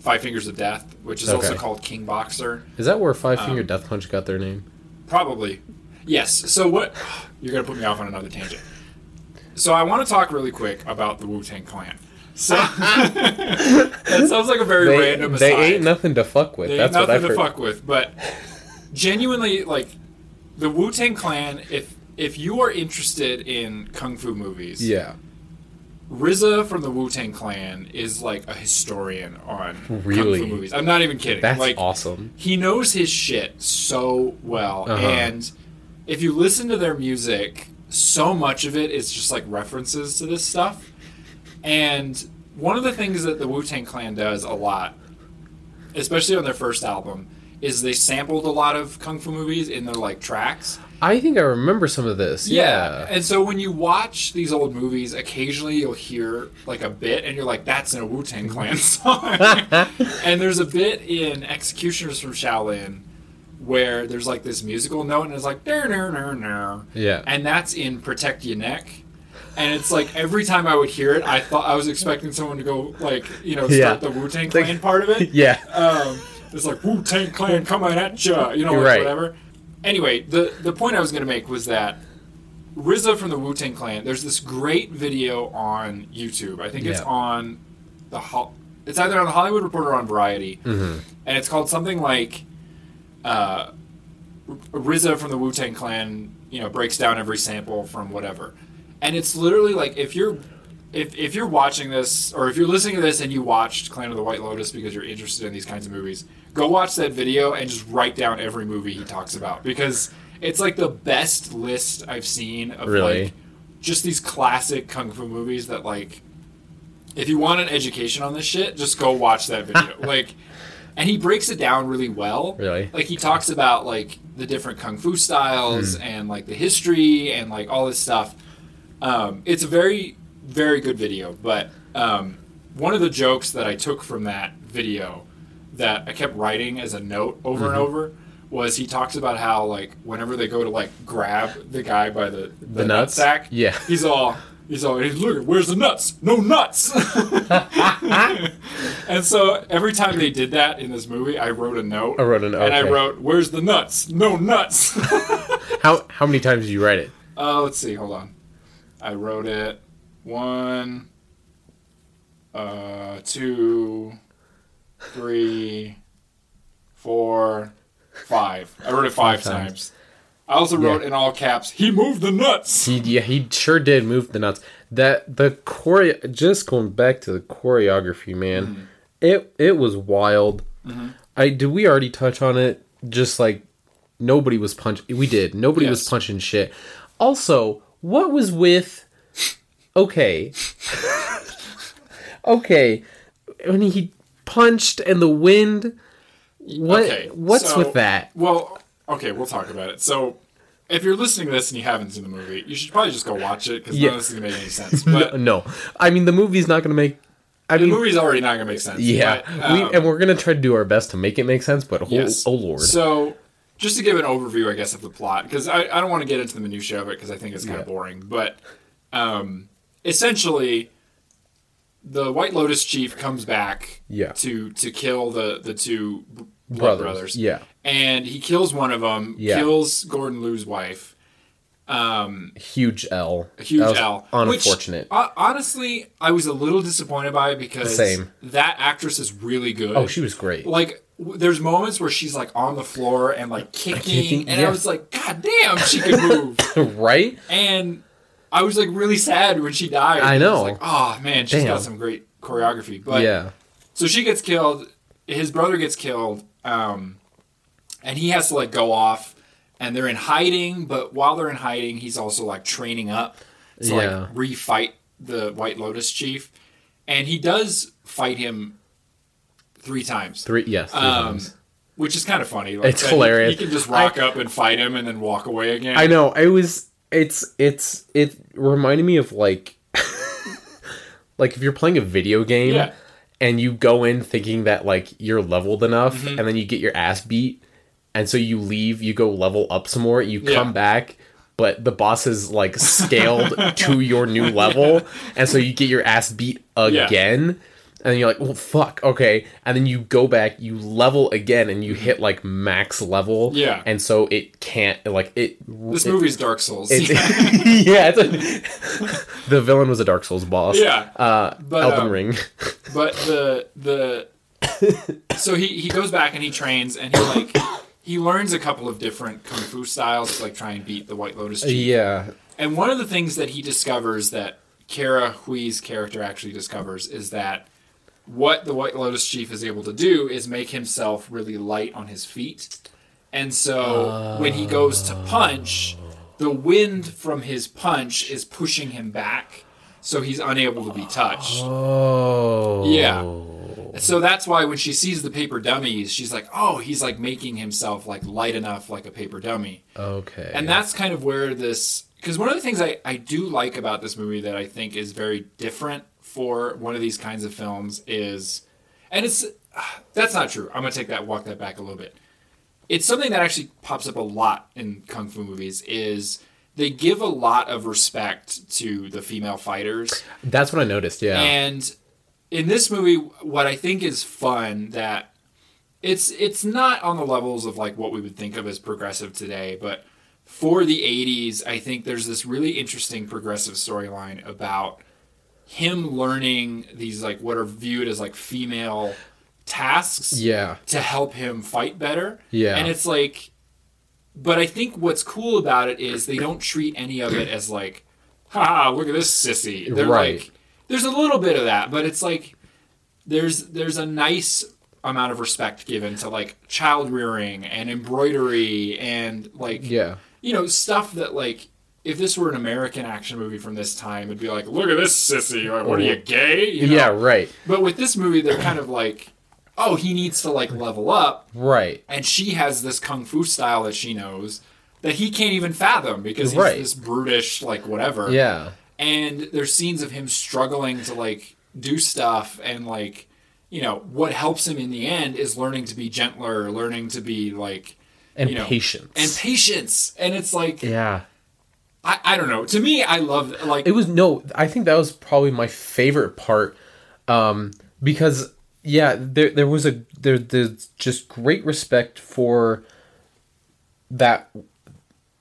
Five Fingers of Death, which is also called King Boxer. Is that where Five Um, Finger Death Punch got their name? Probably. Yes. So what? You're gonna put me off on another tangent. So I want to talk really quick about the Wu Tang Clan. So that sounds like a very They, random. they aside. ain't nothing to fuck with. They That's ain't what I've nothing to heard. fuck with. But genuinely, like the Wu Tang Clan, if if you are interested in kung fu movies, Yeah. RZA from the Wu Tang Clan is like a historian on Really? kung fu movies. I'm not even kidding. That's like, awesome. He knows his shit so well, Uh-huh. and if you listen to their music, so much of it is just like references to this stuff. And one of the things that the Wu Tang Clan does a lot, especially on their first album, is they sampled a lot of kung fu movies in their like tracks. I think I remember some of this. Yeah. And so when you watch these old movies, occasionally you'll hear like a bit and you're like, that's in a Wu Tang Clan song. and there's a bit in Executioners from Shaolin where there's like this musical note and it's like, "Dur, dur, dur, dur." Yeah. and that's in Protect Your Neck. And it's like every time I would hear it, I thought I was expecting someone to go like, you know, start Yeah. the Wu Tang Like- Clan part of it. yeah. Um, it's like Wu Tang Clan coming at ya, you know, like, Right. whatever. Anyway, the the point I was going to make was that RZA from the Wu Tang Clan. There's this great video on YouTube. I think it's on the it's either on the Hollywood Reporter or on Variety, Mm-hmm. and it's called something like uh, RZA from the Wu Tang Clan. You know, breaks down every sample from whatever, and it's literally like if you're if, if you're watching this or if you're listening to this and you watched Clan of the White Lotus because you're interested in these kinds of movies, go watch that video and just write down every movie he talks about because it's like the best list I've seen of Really? like just these classic kung fu movies that like if you want an education on this shit, just go watch that video. like and he breaks it down really well. Really? Like he talks about like the different kung fu styles Hmm. and like the history and like all this stuff. Um, it's a very very good video, but um, one of the jokes that I took from that video that I kept writing as a note over Mm-hmm. and over was he talks about how like whenever they go to like grab the guy by the the, The nut nuts? sack, Yeah. he's all he's all he's look where's the nuts? No nuts. and so every time they did that in this movie, I wrote a note. I wrote a note, and I wrote where's the nuts? No nuts. How how many times did you write it? Uh, let's see. Hold on. I wrote it one, uh, two, three, four, five. I wrote it five, Five times. times. I also wrote Yeah. in all caps. He moved the nuts. He yeah, he sure did move the nuts. That the choreo just going back to the choreography, man. Mm-hmm. It it was wild. I did we already touch on it? Just like nobody was punching. We did. Nobody was punching shit. Also, what was with? Okay, okay, when he punched and the wind. What Okay, what's so- with that? Well, okay, we'll talk about it. So, if you're listening to this and you haven't seen the movie, you should probably just go watch it because Yeah. none of this is gonna make any sense. But no, I mean the movie's not going to make. I mean, the movie's already not gonna make sense. Yeah, but, we, um, and we're gonna try to do our best to make it make sense. But oh, Yes. oh lord, So, just to give an overview, I guess, of the plot, because I, I don't want to get into the minutia of it because I think it's kind Yeah. of boring. But um, essentially, the White Lotus chief comes back Yeah. to to kill the the two brothers. brothers. Yeah, and he kills one of them. Yeah. Kills Gordon Liu's wife. Um, huge L. a huge L. Unfortunate. Which, uh, honestly, I was a little disappointed by it because Same. that actress is really good. oh, she was great. like there's moments where she's like on the floor and like kicking, Kicking, and yeah. I was like, God damn, she could move. right? and I was like really sad when she died. I was know. like, oh man, she's Damn. got some great choreography. But yeah. so she gets killed. His brother gets killed, um, and he has to like go off. And they're in hiding, but while they're in hiding, he's also like training up to Yeah. like refight the White Lotus chief. And he does fight him three times. Three. Yes. Three Um, times. which is kind of funny. Like, It's that he- hilarious. He, can just rock up and fight him and then walk away again. I know. It was. It's. It's. It reminded me of like. like if you're playing a video game. Yeah. And you go in thinking that like you're leveled enough, Mm-hmm. and then you get your ass beat, and so you leave. You go level up some more. You Yeah. come back, but the boss is like scaled to your new level, and so you get your ass beat Yeah. again. And then you're like, well, fuck, okay. And then you go back, you level again, and you hit like max level. Yeah. And so it can't, like, it. This it- movie's Dark Souls. it- yeah, it's a, the villain was a Dark Souls boss. Yeah. Uh, But, Elden um, Ring. but the the so he he goes back and he trains and he like he learns a couple of different kung fu styles to like try and beat the White Lotus chief. yeah. And one of the things that he discovers that Kara Hui's character actually discovers is that what the White Lotus Chief is able to do is make himself really light on his feet. And so when he goes to punch, the wind from his punch is pushing him back, so he's unable to be touched. Oh. Yeah. So that's why when she sees the paper dummies, she's like, "Oh, he's like making himself like light enough like a paper dummy." Okay. And that's kind of where this because one of the things I, I do like about this movie that I think is very different for one of these kinds of films is and it's that's not true. I'm gonna take that walk that back a little bit. It's something that actually pops up a lot in kung fu movies is they give a lot of respect to the female fighters. That's what I noticed. Yeah. And in this movie, what I think is fun that it's it's not on the levels of like what we would think of as progressive today, but for the 80s, I think there's this really interesting progressive storyline about him learning these like what are viewed as like female tasks yeah. to help him fight better. Yeah. And it's like but I think what's cool about it is they don't treat any of it as like, ha, look at this sissy. They're Right. like there's a little bit of that, but it's like there's there's a nice amount of respect given to like child rearing and embroidery and like Yeah. you know stuff that like if this were an American action movie from this time, it'd be like, look at this sissy. Like, what are you gay? You know? Yeah. Right. But with this movie, they're kind of like, oh, he needs to like level up, Right. and she has this kung fu style that she knows that he can't even fathom because he's Right. this brutish like whatever. Yeah. And there's scenes of him struggling to like do stuff and like you know what helps him in the end is learning to be gentler, learning to be like And you know, patience. and patience. And it's like yeah. I, I don't know. To me, I love like It was no. I think that was probably my favorite part, um, because yeah, there there was a there there's just great respect for that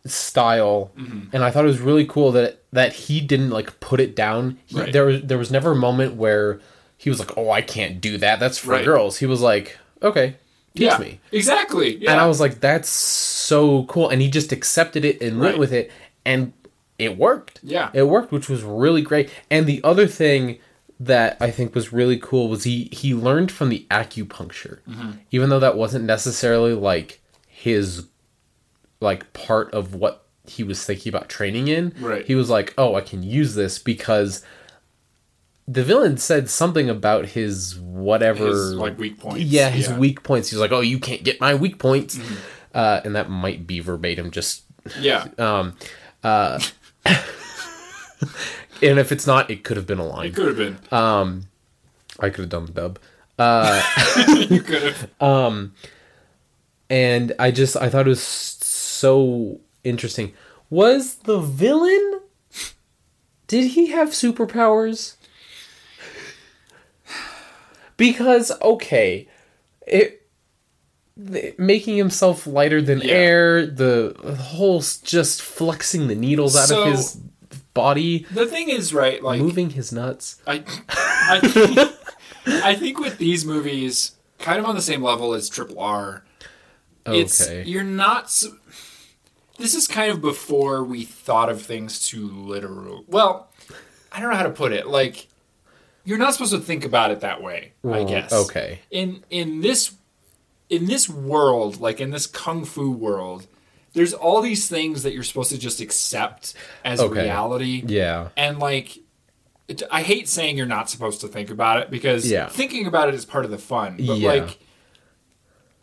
style, and I thought it was really cool that that he didn't like put it down. He, Right. There was there was never a moment where he was like, "Oh, I can't do that. That's for Right. girls." He was like, "Okay, teach yeah, me." exactly. Yeah. And I was like, "That's so cool," and he just accepted it and went with it, and it worked. Yeah. it worked, which was really great. And the other thing that I think was really cool was he he learned from the acupuncture, Mm-hmm. even though that wasn't necessarily like his like part of what he was thinking about training in. Right. He was like, "Oh, I can use this because." The villain said something about his whatever His, like, weak points. Yeah, his Yeah. weak points. He was like, "Oh, you can't get my weak points," uh, and that might be verbatim. Just yeah. um, uh, and if it's not, it could have been a line. It could have been. Um, I could have done the dub. Uh, you could have. Um, and I just I thought it was so interesting. Was the villain? Did he have superpowers? Because okay, it making himself lighter than Yeah. air, the whole just flexing the needles out So- of his body, The thing is, right? Like, moving his nuts. I, I, think, I think with these movies, kind of on the same level as Triple R, it's Okay. you're not. This is kind of before we thought of things too literal. Well, I don't know how to put it. Like, you're not supposed to think about it that way. I guess. okay. In in this in this world, like in this kung fu world, there's all these things that you're supposed to just accept as Okay. reality. Yeah. And like, it, I hate saying you're not supposed to think about it because Yeah. thinking about it is part of the fun. But Yeah. like,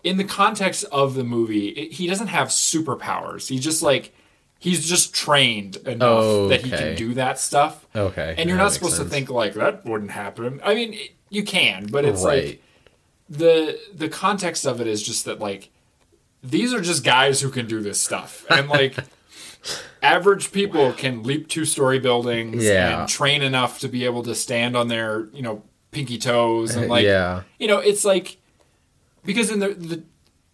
in the context of the movie, it, he doesn't have superpowers. He just like he's just trained enough oh, that he can do that stuff. Okay. And you're that not supposed to think like that wouldn't happen. I mean, it, you can, but it's right. like the the context of it is just that like these are just guys who can do this stuff and like average people can leap two story buildings Yeah. and train enough to be able to stand on their you know pinky toes and uh, like yeah. you know it's like because in the, the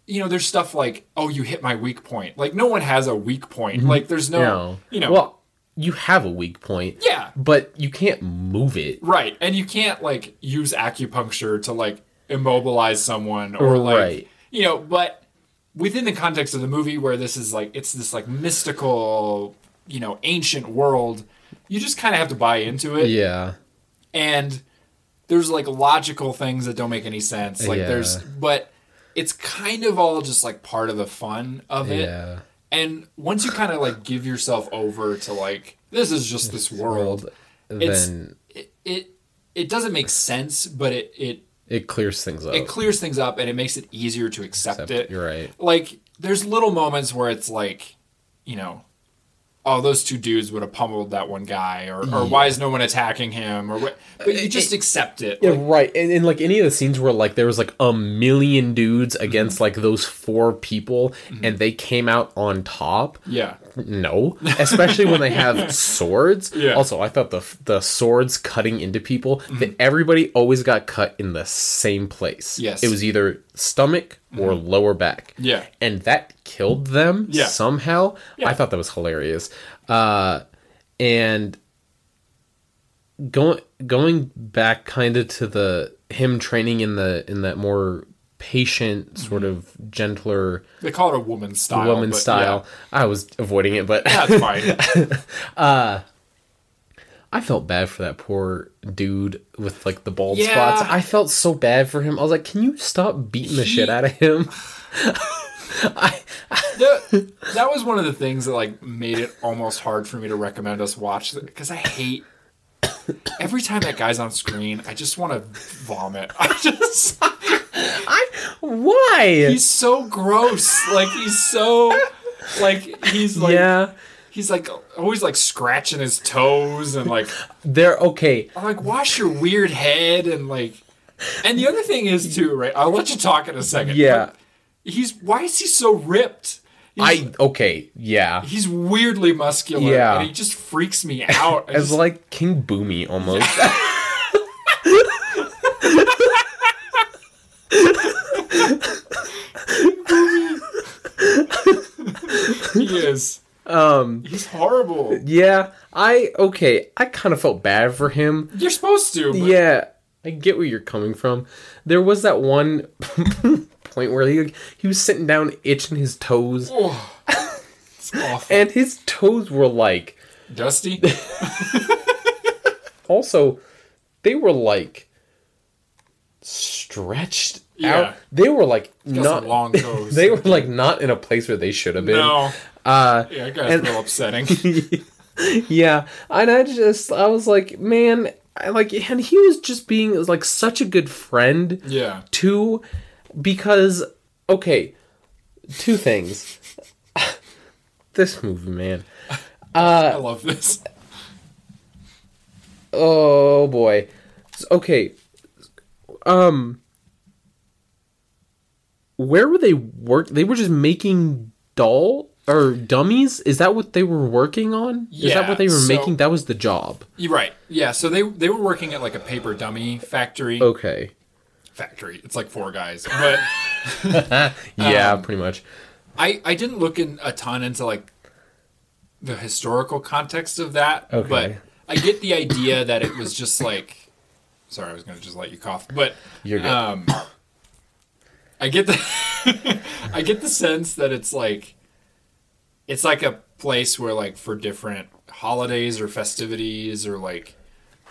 you know there's stuff like oh you hit my weak point like no one has a weak point mm-hmm. like there's no, No. you know Well, you have a weak point. yeah But you can't move it. Right. And you can't like use acupuncture to like immobilize someone or like Right. you know, but within the context of the movie where this is like it's this like mystical, you know, ancient world, you just kind of have to buy into it Yeah. and there's like logical things that don't make any sense. Like Yeah. there's but it's kind of all just like part of the fun of it. Yeah. And once you kind of like give yourself over to like this is just this world, it's Then it, it it doesn't make sense, but it it It clears things up. it clears things up and it makes it easier to accept, Accept- it. you're right. Like there's little moments where it's like, you know, oh those two dudes would have pummeled that one guy, or, or why is no one attacking him, or what? But you just accept it. Yeah, Like, right. And, and like any of the scenes where like there was like a million dudes Mm-hmm. against like those four people and they came out on top. yeah. No, especially when they have swords. Yeah. Mm-hmm. Also, I thought the the swords cutting into people that everybody always got cut in the same place. Yes. Mm-hmm. it was either stomach or lower back. Yeah. and that killed them Yeah. somehow. Yeah. I thought that was hilarious. Uh, and going going back kind of to the him training in the in that more patient sort of gentler They call it a woman style. woman style. I was avoiding it, but that's fine. Uh, I felt bad for that poor dude with like the bald Yeah. spots. I felt so bad for him. I was like, "Can you stop beating the He- shit out of him?" I, The- that was one of the things that like made it almost hard for me to recommend us watch because I hate every time that guy's on screen. I just want to vomit. I just I why? he's so gross. Like he's so like he's like yeah, he's like always like scratching his toes and like they're okay. I'm like wash your weird head and like. And the other thing is too, right? I'll let you talk in a second. Yeah. He's why is he so ripped? He's, I okay, yeah. he's weirdly muscular Yeah. and he just freaks me out. As just- like King Boomy almost. he is. um He's horrible. yeah, I okay, I kind of felt bad for him. You're supposed to. But Yeah, I get where you're coming from. There was that one point where he he was sitting down itching his toes Oh, it's awful. and his toes were like Dusty. also they were like stretched Yeah. out. They were like not long toes. they were like not in a place where they should have been. no. Uh Yeah, that guy's And- real upsetting. yeah, and I just I was like, man, I like and he was just being like such a good friend Yeah. too because okay, two things. this movie, man. Uh, I love this. Oh boy. Okay. Um where were they work they were just making doll or dummies? Is that what they were working on? Is that Yeah, what they were so- making? That was the job. You're right. Yeah, so they they were working at like a paper dummy factory. Okay. Factory. It's like four guys. But Yeah, Um, pretty much. I I didn't look in a ton into like the historical context of that. Okay. But I get the idea that it was just like sorry, I was gonna just let you cough. But You're good. um I get the I get the sense that it's like it's like a place where like for different holidays or festivities or like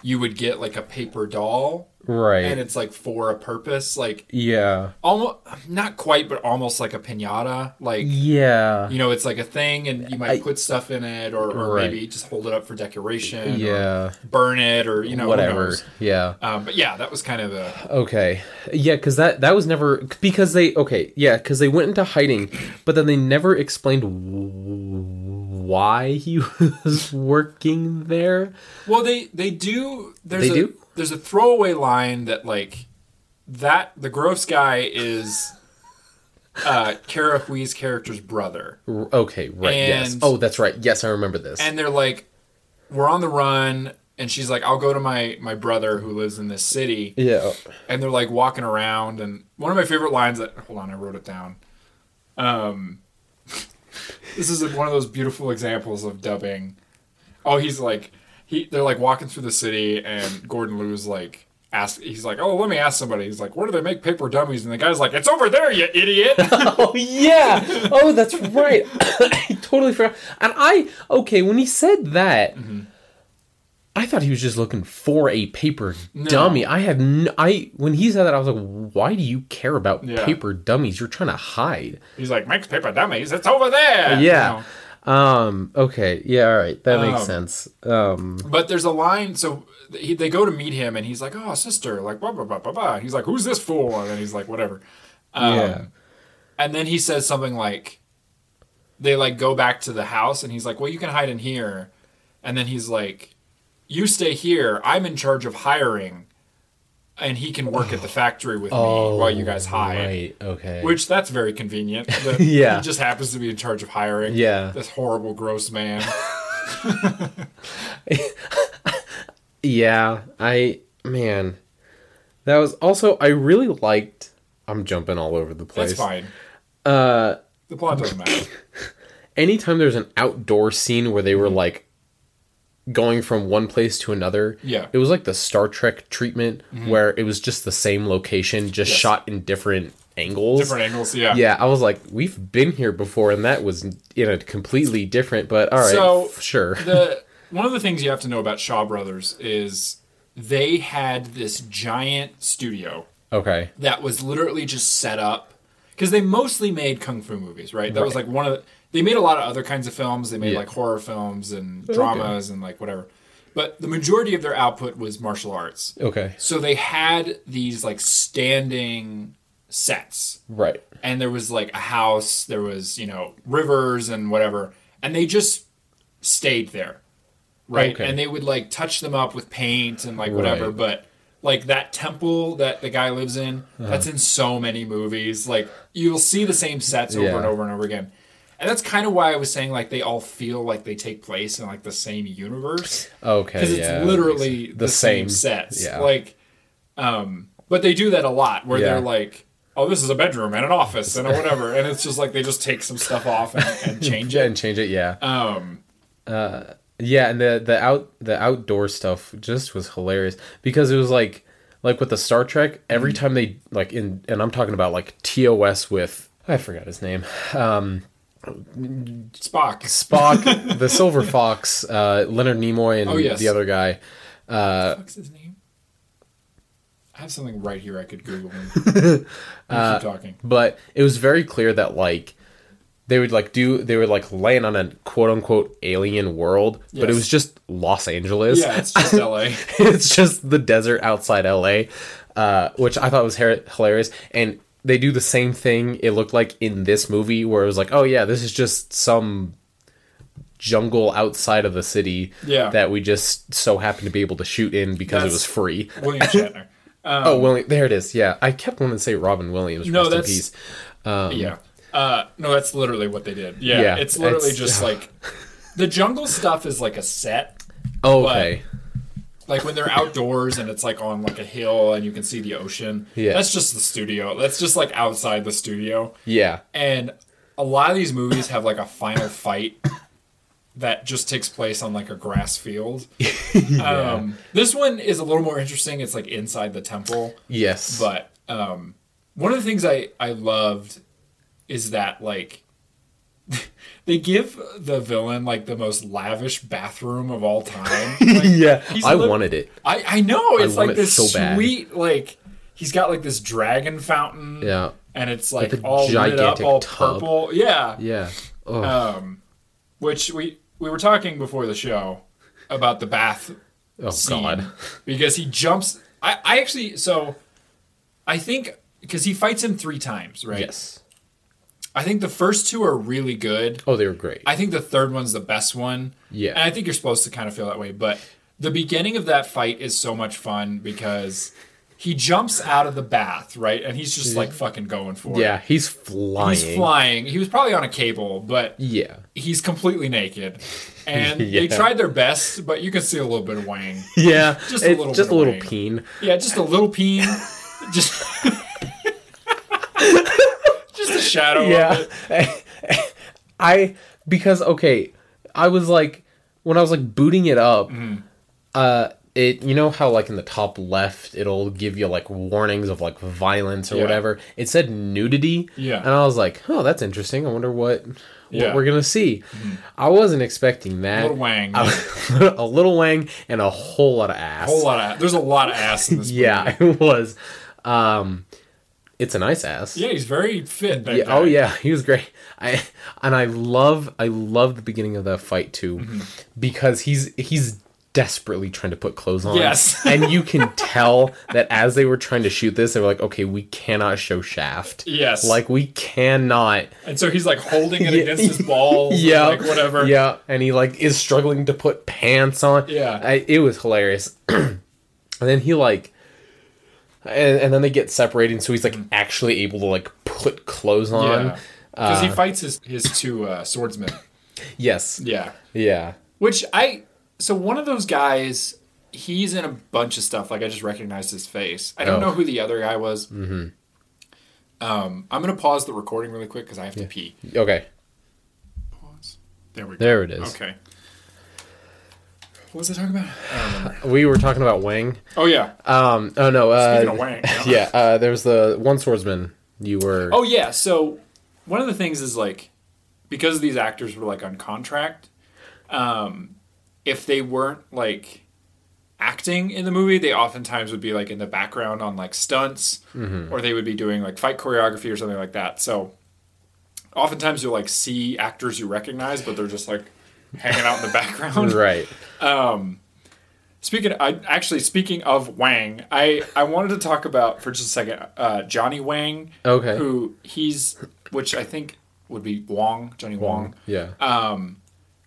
you would get like a paper doll right. and it's like for a purpose like yeah. almost not quite but almost like a piñata like Yeah. you know it's like a thing and you might I- put stuff in it or, or Right. maybe just hold it up for decoration Yeah. or burn it or you know Whatever. Yeah. um, but yeah that was kind of a Okay. Yeah, because that that was never because they okay yeah because they went into hiding, but then they never explained why he was working there. well they they do there's They a do? There's a throwaway line that like that the gross guy is uh Kara Hui's character's brother R- Okay, right. yes. Oh, that's right. Yes, I remember this. and they're like we're on the run and she's like i'll go to my my brother who lives in this city yeah. and they're like walking around and one of my favorite lines that hold on i wrote it down um this is one of those beautiful examples of dubbing oh he's like he they're like walking through the city and gordon liu's like ask he's like oh let me ask somebody he's like where do they make paper dummies and the guy's like it's over there you idiot Oh yeah. Oh, that's right. I totally forgot. And I okay when he said that. Mm-hmm. I thought he was just looking for a paper dummy. I had n I when he said that I was like, "Why do you care about Yeah. paper dummies? You're trying to hide." he's like makes paper dummies it's over there you yeah. know? Um. Okay. Yeah. All right. That makes Um, sense. Um. But there's a line, so he, they go to meet him, and he's like, "Oh, sister," like blah blah blah blah blah. He's like, "Who's this fool?" And then he's like, "Whatever." Um, Yeah. And then he says something like, they like go back to the house, and he's like, "Well, you can hide in here." And then he's like, "You stay here. I'm in charge of hiring, and he can work at the factory with me while you guys hide." Oh, Right. Okay. Which that's very convenient. Yeah. he just happens to be in charge of hiring. Yeah. this horrible, gross man. Yeah, I man, that was also I really liked. I'm jumping all over the place. That's fine. Uh, The plot doesn't matter. anytime there's an outdoor scene where they were like going from one place to another, Mm-hmm. Yeah. Mm-hmm. it was like the Star Trek treatment where it was just the same location, just Yes. shot in different angles. Different angles, yeah. Yeah, I was like, we've been here before, and that was in a completely different. But all right, So, f- sure. the one of the things you have to know about Shaw Brothers is they had this giant studio okay, that was literally just set up because they mostly made kung fu movies, right? That was like one of the, they made a lot of other kinds of films. They made Yeah. like horror films and dramas and like whatever. But the majority of their output was martial arts. okay, So they had these like standing sets right, and there was like a house, there was, you know, rivers and whatever, and they just stayed there. Right? Okay. And they would like touch them up with paint and like whatever, Right. but like that temple that the guy lives in, Uh-huh. that's in so many movies. Like you'll see the same sets over Yeah. and over and over again. And that's kind of why I was saying like they all feel like they take place in like the same universe okay. because it's yeah, literally the, the same, same, sets. yeah. Like, um, but they do that a lot where Yeah. they're like, "Oh, this is a bedroom and an office and a whatever," and it's just like they just take some stuff off and, and change it. and change it. Yeah, Um, Uh. yeah, and the the out the outdoor stuff just was hilarious because it was like like with the Star Trek. Every Mm-hmm. time they like in, and I'm talking about like TOS with I forgot his name. Um, Spock. Spock, the Silver Fox, uh, Leonard Nimoy, and Oh, yes. the other guy. Uh, What's his name? I have something right here I could Google. Him. Uh, keep talking. but it was very clear that like they would like do they would like land on a quote unquote alien world, but it was just Los Angeles. Yeah, it's just L.A. it's just the desert outside LA, uh, which I thought was hilarious. And they do the same thing. It looked like in this movie where it was like, oh yeah, this is just some jungle outside of the city Yeah. that we just so happened to be able to shoot in because That's- it was free. William Shatner. Um, oh, William, there it is. Yeah, I kept wanting to say Robin Williams. No, rest in that's- peace. Um, yeah. Uh, no, that's literally what they did. Yeah, Yeah, it's literally it's- just like the jungle stuff is like a set. Oh, okay. Like when they're outdoors and it's like on like a hill and you can see the ocean. Yeah. That's just the studio. That's just like outside the studio. Yeah. And a lot of these movies have like a final fight that just takes place on like a grass field. um, this one is a little more interesting. It's like inside the temple. Yes. But um, one of the things I, I loved is that like they give the villain like the most lavish bathroom of all time. Like, yeah, I wanted it. I, I know it's want like it this so bad. sweet like he's got like this dragon fountain. Yeah. And it's like Like all lit up, all tub. purple. Yeah. Yeah. Oh, Um, which we we were talking before the show about the bath oh scene God. because he jumps. I I actually so I think because he fights him three times, right? Yes. I think the first two are really good. Oh, they were great. I think the third one's the best one. Yeah. And I think you're supposed to kind of feel that way. But the beginning of that fight is so much fun because he jumps out of the bath, right? And he's just mm-hmm. like fucking going for it. yeah, he's flying. He's flying. He was probably on a cable, but Yeah. he's completely naked. And they tried their best, but you can see a little bit of wang. Yeah. Just a little just a little wang. peen. Yeah, just a little peen. just shadow of Yeah. I because okay, I was like when I was like booting it up, Mm-hmm. uh it you know how like in the top left it'll give you like warnings of like violence or Yeah. whatever. It said nudity. Yeah. And I was like, "Oh, that's interesting. I wonder what what Yeah. Mm-hmm. we're going to see." I wasn't expecting that. A Little wang. A, a little wang and a whole lot of ass. whole lot of there's a lot of ass in this movie. yeah, it was. Um, it's a nice ass. Yeah, he's very fit. Yeah, oh yeah, he was great. I and I love I love the beginning of the fight too, Mm-hmm. because he's he's desperately trying to put clothes on. Yes. and you can tell that as they were trying to shoot this, they were like, okay, we cannot show Shaft. Yes. like we cannot. And so he's like holding it Yeah. against his balls. Yeah, Like whatever. Yeah, and he like is struggling to put pants on. Yeah. I, it was hilarious. and then he like, and, and then they get separated, so he's like actually able to like put clothes on. Yeah. Because he Uh, fights his, his two uh, swordsmen. Yes. Yeah. Yeah. Which I so one of those guys, he's in a bunch of stuff. Like I just recognized his face. I don't Oh. know who the other guy was. Mm-hmm. Um, I'm gonna pause the recording really quick because I have to pee. Okay. Pause. There we go. There it is. Okay. What was I talking about? I don't remember. We were talking about Wang. Oh yeah. Um. Oh no. Uh, Speaking of Wang. yeah. Uh, there was the one swordsman. You were. Oh yeah. So one of the things is like because these actors were like on contract, um, if they weren't like acting in the movie, they oftentimes would be like in the background on like stunts, or they would be doing like fight choreography or something like that. So oftentimes you'll like see actors you recognize, but they're just like hanging out in the background. Right. Speaking, I actually speaking of Wang, I I wanted to talk about for just a second uh, Johnny Wang. Okay. Who he's, which I think would be Wong, Johnny Wong. Yeah. Um,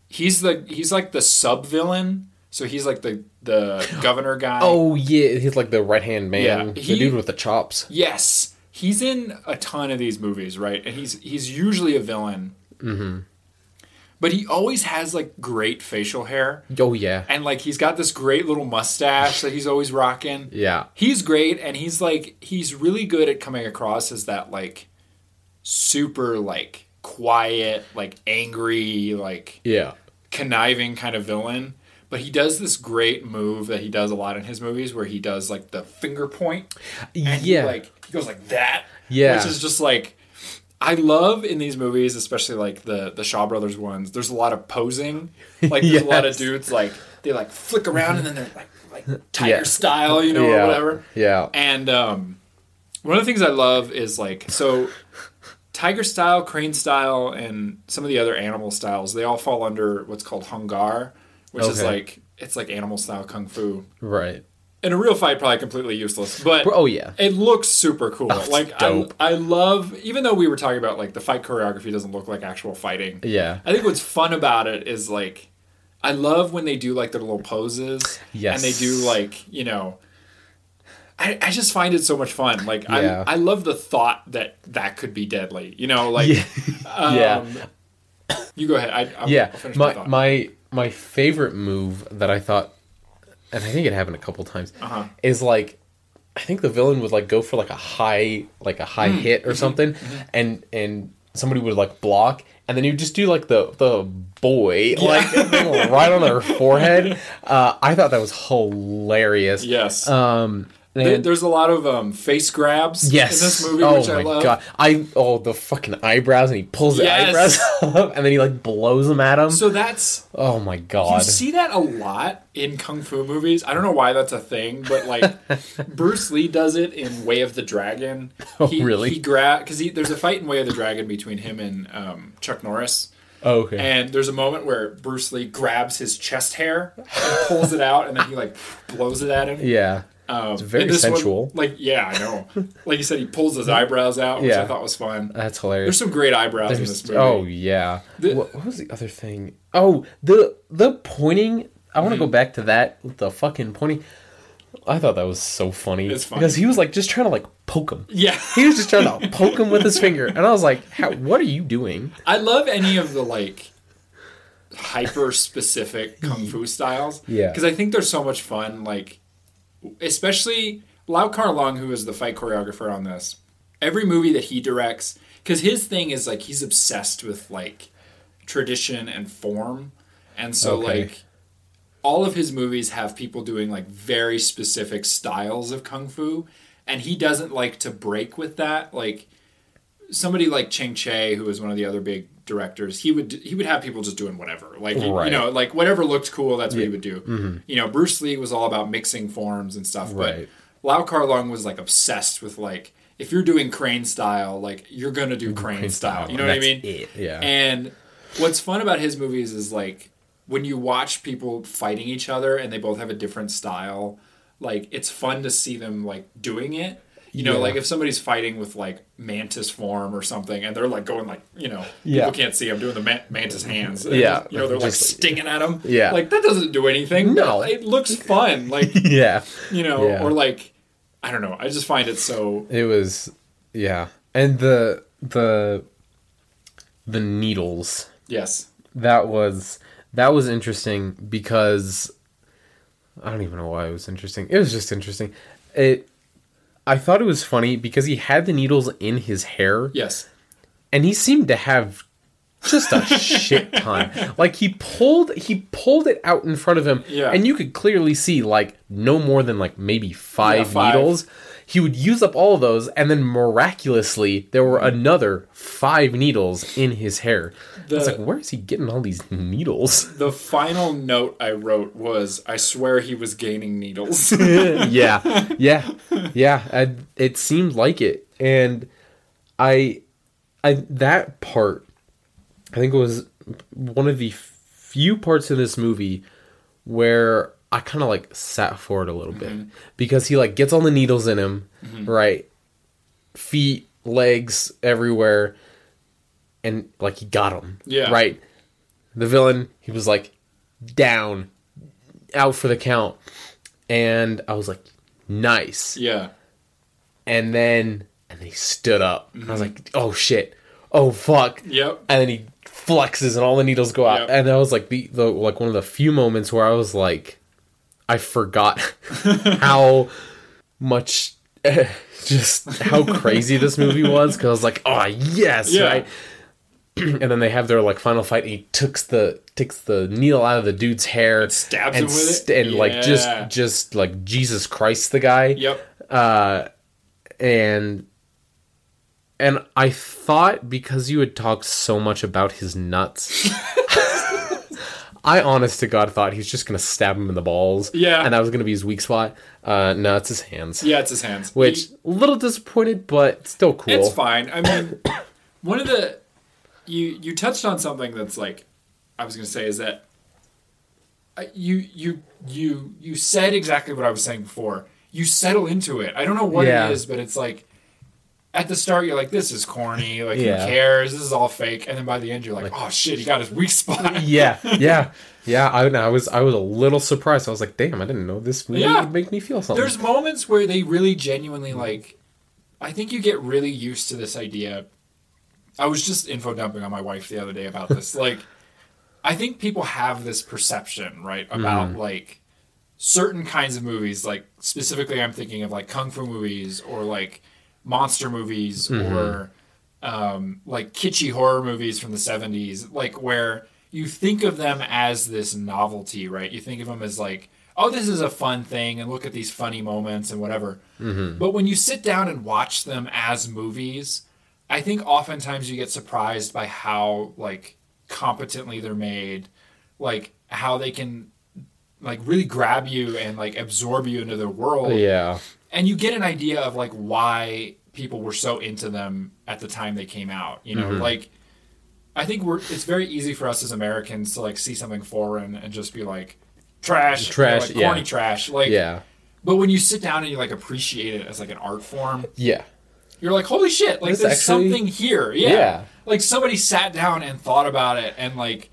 he's the he's like the sub villain. So he's like the the governor guy. oh yeah. He's like the right hand man. Yeah, the he- dude with the chops. yes, he's in a ton of these movies, right? And he's he's usually a villain. Mm-hmm. But he always has like great facial hair. Oh yeah. And like he's got this great little mustache that he's always rocking. Yeah. He's great and he's like he's really good at coming across as that like super like quiet, like angry, like Yeah. conniving kind of villain. But he does this great move that he does a lot in his movies where he does like the finger point and he, Yeah. like he goes like that. Yeah. Which is just like I love in these movies, especially like the the Shaw Brothers ones. There's a lot of posing. Like there's a lot of dudes like they like flick around and then they're like like tiger Yeah. style, you know, yeah. or whatever. Yeah. And um, one of the things I love is like so tiger style, crane style, and some of the other animal styles. They all fall under what's called Hung Gar, which is like it's like animal style kung fu. Right. In a real fight, probably completely useless, but Oh yeah. it looks super cool. it's like I, dope. I love, even though we were talking about like the fight choreography doesn't look like actual fighting. Yeah. I think what's fun about it is like, I love when they do like their little poses. Yes. And they do like you know. I, I just find it so much fun. Like Yeah. I I love the thought that that could be deadly. You know, like Yeah. um, yeah. You go ahead. I, I'll, yeah. I'll finish my, My thought. my my favorite move that I thought, and I think it happened a couple times, Uh-huh. is like. I think the villain would like go for like a high like a high hit Mm-hmm. or something, and and somebody would like block, and then you just do like the the boy like right on their forehead. Uh, I thought that was hilarious. yes. Um, There- there's a lot of um, face grabs Yes. in this movie, oh which I love. god. I oh the fucking eyebrows and he pulls the eyebrows up and then he like blows them at him. So that's oh my god. You see that a lot in kung fu movies. I don't know why that's a thing, but like Bruce Lee does it in Way of the Dragon. Oh, he, really? He grab because there's a fight in Way of the Dragon between him and um, Chuck Norris, Oh, okay. and there's a moment where Bruce Lee grabs his chest hair and pulls it out, and then he like blows it at him. yeah. Um, It's very this one- sensual. like yeah, I know. Like you said, he pulls his eyebrows out, which I thought was fun. That's hilarious. There's some great eyebrows in this movie. oh yeah. The- what, what was the other thing? Oh, the the pointing. I want to Mm-hmm. go back to that. With the fucking pointing. I thought that was so funny. It's funny. because he was like just trying to like poke him. yeah. He was just trying to poke him with his finger, and I was like, "What are you doing?" I love any of the like hyper specific kung fu styles. Yeah. Because I think they're so much fun. Like, especially Lau Kar Leung, who is the fight choreographer on this. Every movie that he directs, because his thing is like he's obsessed with like tradition and form, and so Okay. like all of his movies have people doing like very specific styles of kung fu, and he doesn't like to break with that. Like somebody like Chang Cheh, who is one of the other big directors, he would he would have people just doing whatever, like you- Right. you know, like whatever looked cool, that's what he would do. Mm-hmm. You know, Bruce Lee was all about mixing forms and stuff, Right. but Lau Kar Leung was like obsessed with like if you're doing crane style, like you're gonna do crane, style. You know what I mean? it, yeah. And what's fun about his movies is like when you watch people fighting each other and they both have a different style, like it's fun to see them like doing it. You know, Yeah. like if somebody's fighting with like mantis form or something, and they're like going like, you know, Yeah. people can't see I'm doing the ma- mantis hands. And, Yeah. you know, they're like stinging at them. Yeah. like that doesn't do anything. No. it looks fun. Like yeah. you know, Yeah. or like I don't know. I just find it so It was yeah. And the the the needles. yes, That was that was interesting because I don't even know why it was interesting. It was just interesting. It I thought it was funny because he had the needles in his hair yes, and he seemed to have just a shit ton. Like he pulled he pulled it out in front of him Yeah. and you could clearly see like no more than like maybe 5 Yeah, five. needles. He would use up all of those and then miraculously there were another 5 needles in his hair. I was like where is he getting all these needles? The final note I wrote was, "I swear he was gaining needles." yeah, yeah, yeah. I, it seemed like it, and I, I that part, I think it was one of the few parts of this movie where I kind of like sat for it a little bit mm-hmm. because he like gets all the needles in him, mm-hmm. right, feet, legs, everywhere, and like he got him, Yeah. right. The villain, he was like down, out for the count and I was like, nice. yeah, And then and then he stood up. And I was mm-hmm. like, oh shit, oh fuck. yep, And then he flexes and all the needles go out. Yep. And that was like the, the like one of the few moments where I was like, I forgot how much. just how crazy this movie was because I was like, oh yes, Yeah. right. and then they have their like final fight. And he takes the takes the needle out of the dude's hair, stabs and him with it? st- and like just just like Jesus Christ the guy. yep, Uh, and and I thought because you had talked so much about his nuts. I honest to God thought he was just gonna stab him in the balls. Yeah. And that was gonna be his weak spot. Uh no, it's his hands. yeah. It's his hands. Which a little disappointed, but still cool. It's fine. I mean, one of the you you touched on something that's like I was going to say is that you you you you said exactly what I was saying before. You settle into it. I don't know what Yeah. it is, but it's like at the start you're like this is corny, like Yeah. who cares? This is all fake. And then by the end you're like, oh shit, he got his weak spot. yeah, yeah, yeah. I, I was I was a little surprised. I was like, damn, I didn't know this movie Yeah. would make me feel something. There's moments where they really genuinely like. I think you get really used to this idea. I was just info dumping on my wife the other day about this. like, I think people have this perception, right, mm-hmm. about like certain kinds of movies. Like specifically, I'm thinking of like kung fu movies or like monster movies or um, like kitschy horror movies from the 70s, like where you think of them as this novelty, right? You think of them as like, oh, this is a fun thing, and look at these funny moments and whatever. But when you sit down and watch them as movies, I think oftentimes you get surprised by how like competently they're made, like how they can like really grab you and like absorb you into their world yeah, and you get an idea of like why people were so into them at the time they came out you know Mm-hmm. like i think we're it's very easy for us as americans to like see something foreign and just be like trash Trash, you know, like, corny yeah. trash like yeah, but when you sit down and you like appreciate it as like an art form yeah. you're like holy shit like there's actually- something here yeah. Yeah. like somebody sat down and thought about it and like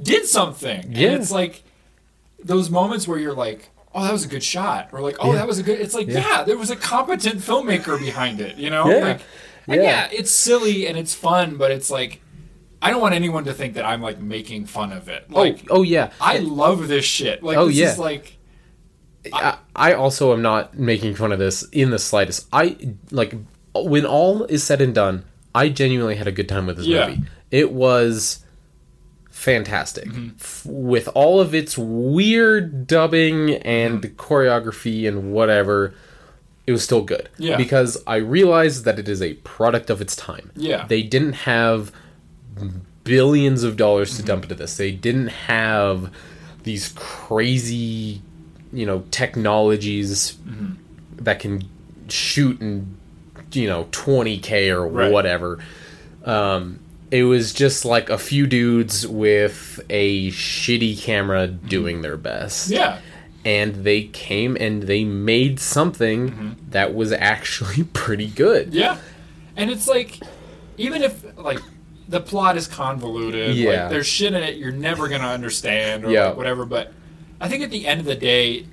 did something Yeah. and it's like those moments where you're like oh that was a good shot or like oh Yeah. that was a good it's like yeah. Yeah. there was a competent filmmaker behind it you know Yeah. like and yeah. Yeah. it's silly and it's fun but it's like i don't want anyone to think that i'm like making fun of it oh, like oh, oh yeah. i love this shit like Oh, this yeah. is like I, I also am not making fun of this in the slightest. I like when all is said and done, I genuinely had a good time with this Yeah. movie. It was fantastic Mm-hmm. F- with all of its weird dubbing and Mm-hmm. choreography and whatever. It was still good Yeah. because I realized that it is a product of its time. Yeah. they didn't have billions of dollars to dump into this. They didn't have these crazy, you know, technologies that can shoot and you know 20k or Right. whatever. Um, it was just like a few dudes with a shitty camera doing their best. Yeah. And they came and they made something Mm-hmm. that was actually pretty good. Yeah. And it's like, even if, like, the plot is convoluted, Yeah. like, there's shit in it you're never going to understand or Yeah. like, whatever, but I think at the end of the day,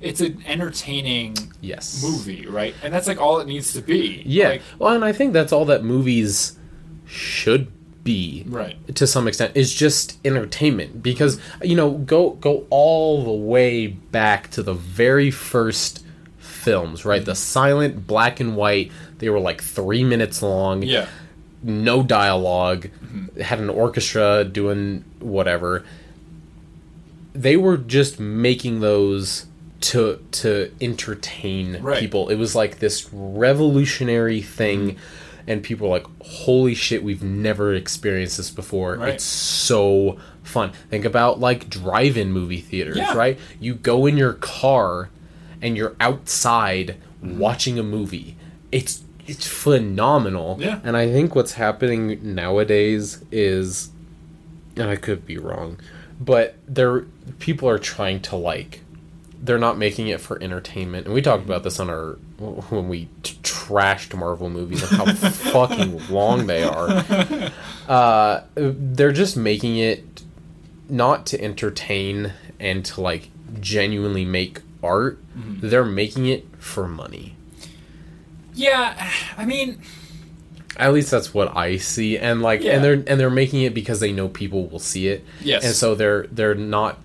it's an entertaining Yes. movie, right? And that's like all it needs to be. Yeah. Like, well, and I think that's all that movies should be. right. to some extent is just entertainment because you know go go all the way back to the very first films right the mm-hmm. silent black and white they were like three minutes long Yeah. no dialog mm-hmm. had an orchestra doing whatever they were just making those to to entertain Right. people it was like this revolutionary thing mm-hmm. And people are like holy shit we've never experienced this before Right. it's so fun think about like drive-in movie theaters Yeah. right you go in your car and you're outside Mm-hmm. watching a movie it's it's phenomenal Yeah. and i think what's happening nowadays is and i could be wrong but they're people are trying to like they're not making it for entertainment and we talked about this on our when we t- trashed marvel movies and how fucking long they are uh they're just making it not to entertain and to like genuinely make art Mm-hmm. they're making it for money Yeah. I mean, at least that's what I see, and like, Yeah. and they're and they're making it because they know people will see it. Yes. and so they're they're not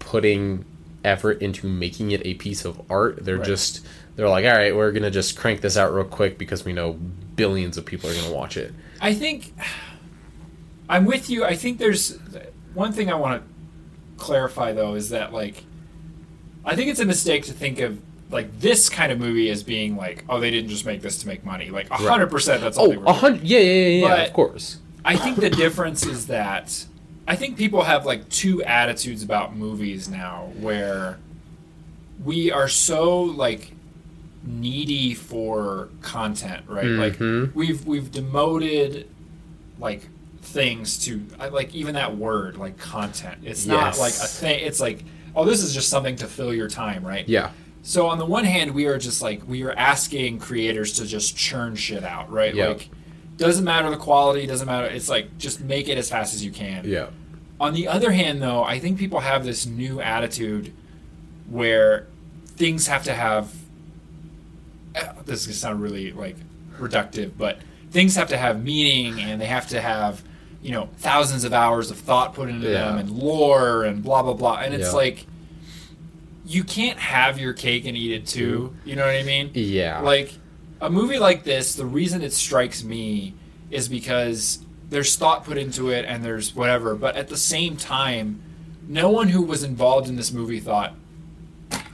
putting effort into making it a piece of art. They're Right. just they're like, all right, we're gonna just crank this out real quick because we know billions of people are gonna watch it. I think I'm with you. I think there's one thing I want to clarify though is that like I think it's a mistake to think of like this kind of movie as being like oh they didn't just make this to make money like hundred percent that's all Oh, they were a doing. hundred, yeah, yeah, yeah, yeah, But- of course. I think the difference is that I think people have like two attitudes about movies now where we are so like needy for content, right? Mhm. Like we've we've demoted like things to I like even that word like content. It's not like a thing. It's like oh this is just something to fill your time, right? Yeah, So on the one hand, we are just like we are asking creators to just churn shit out, right? Yeah. Like doesn't matter the quality, doesn't matter. It's like just make it as fast as you can. yeah, On the other hand, though, I think people have this new attitude where things have to have. eh, This is gonna sound really like reductive, but things have to have meaning and they have to have, you know, thousands of hours of thought put into Yeah. them and lore and blah blah blah. And it's Yeah. like you can't have your cake and eat it too. You know what I mean? yeah. Like a movie like this, the reason it strikes me is because there's thought put into it and there's whatever, but at the same time, no one who was involved in this movie thought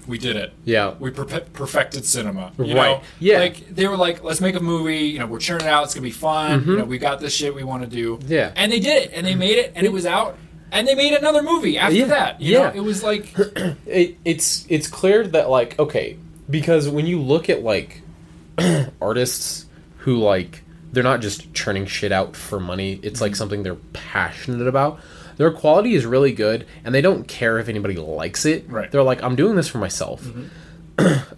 we did it. yeah, We perfected cinema. You Right. Know? Yeah. Like they were like, let's make a movie. You know, we're churning it out. It's gonna be fun. You know, we got this shit we want to do. Mm-hmm. Yeah. And they did it, and they made it, and it was out, and they made another movie after Yeah. that. You Yeah. know, it was like, it, it's it's clear that like okay because when you look at like artists who like they're not just churning shit out for money. It's like something they're passionate about. Their quality is really good and they don't care if anybody likes it. Right. they're like i'm doing this for myself.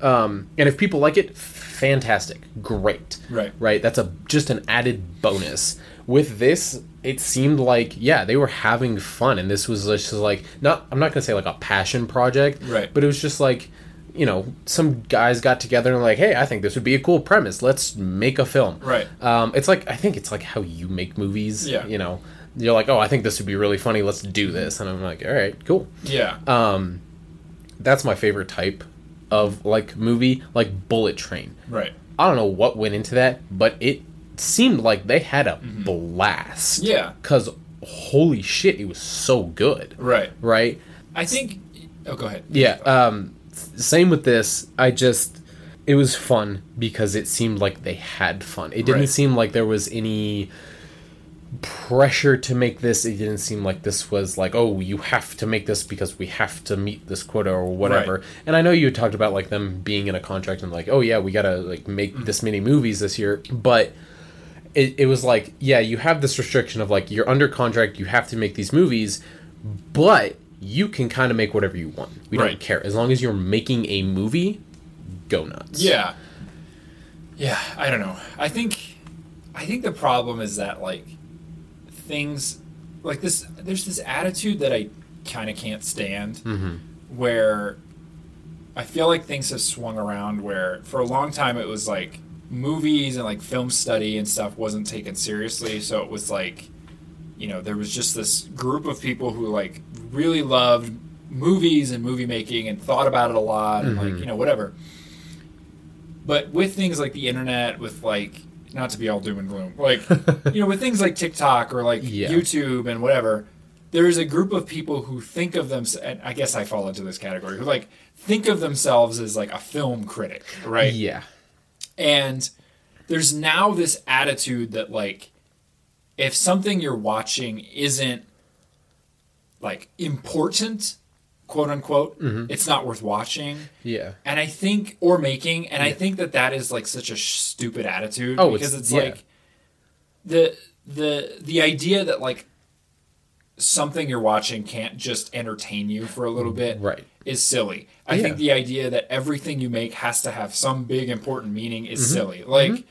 Um, and if people like it fantastic. Great. Right. right? That's a just an added bonus. With this it seemed like yeah they were having fun and this was just like not i'm not gonna say like a passion project Right. but it was just like you know some guys got together and like hey i think this would be a cool premise let's make a film Right. um, it's like i think it's like how you make movies Yeah. you know you're like oh i think this would be really funny let's do this and i'm like all right cool yeah, um, that's my favorite type of like movie like bullet train right. I don't know what went into that, but it seemed like they had a blast. Mm-hmm. Yeah. Cause holy shit, it was so good. Right. Right? I think. Oh, go ahead. Yeah. Um same with this. I just it was fun because it seemed like they had fun. It didn't Right. seem like there was any pressure to make this. It didn't seem like this was like, oh, you have to make this because we have to meet this quota or whatever. Right. And I know you talked about like them being in a contract and like, oh yeah, we gotta like make Mm-hmm. this many movies this year, but. It, it was like, yeah, you have this restriction of like you're under contract, you have to make these movies, but you can kind of make whatever you want. We Right. don't care as long as you're making a movie. Go nuts. Yeah. Yeah, I don't know. I think I think the problem is that like things like this there's this attitude that I kind of can't stand mm-hmm. where I feel like things have swung around where for a long time it was like movies and like film study and stuff wasn't taken seriously so it was like you know there was just this group of people who like really loved movies and movie making and thought about it a lot and like mm-hmm. you know whatever but with things like the internet with like not to be all doom and gloom like you know with things like tiktok or like Yeah. youtube and whatever there's a group of people who think of them and i guess i fall into this category who like think of themselves as like a film critic right Yeah. and there's now this attitude that like if something you're watching isn't like important, quote unquote, mm-hmm. it's not worth watching. Yeah. And I think or making and I think that that is like such a stupid attitude Oh, because it's- it's, yeah. like the the the idea that like something you're watching can't just entertain you for a little mm, bit Right. is silly. I Yeah. think the idea that everything you make has to have some big important meaning is Mm-hmm. silly. Like mm-hmm.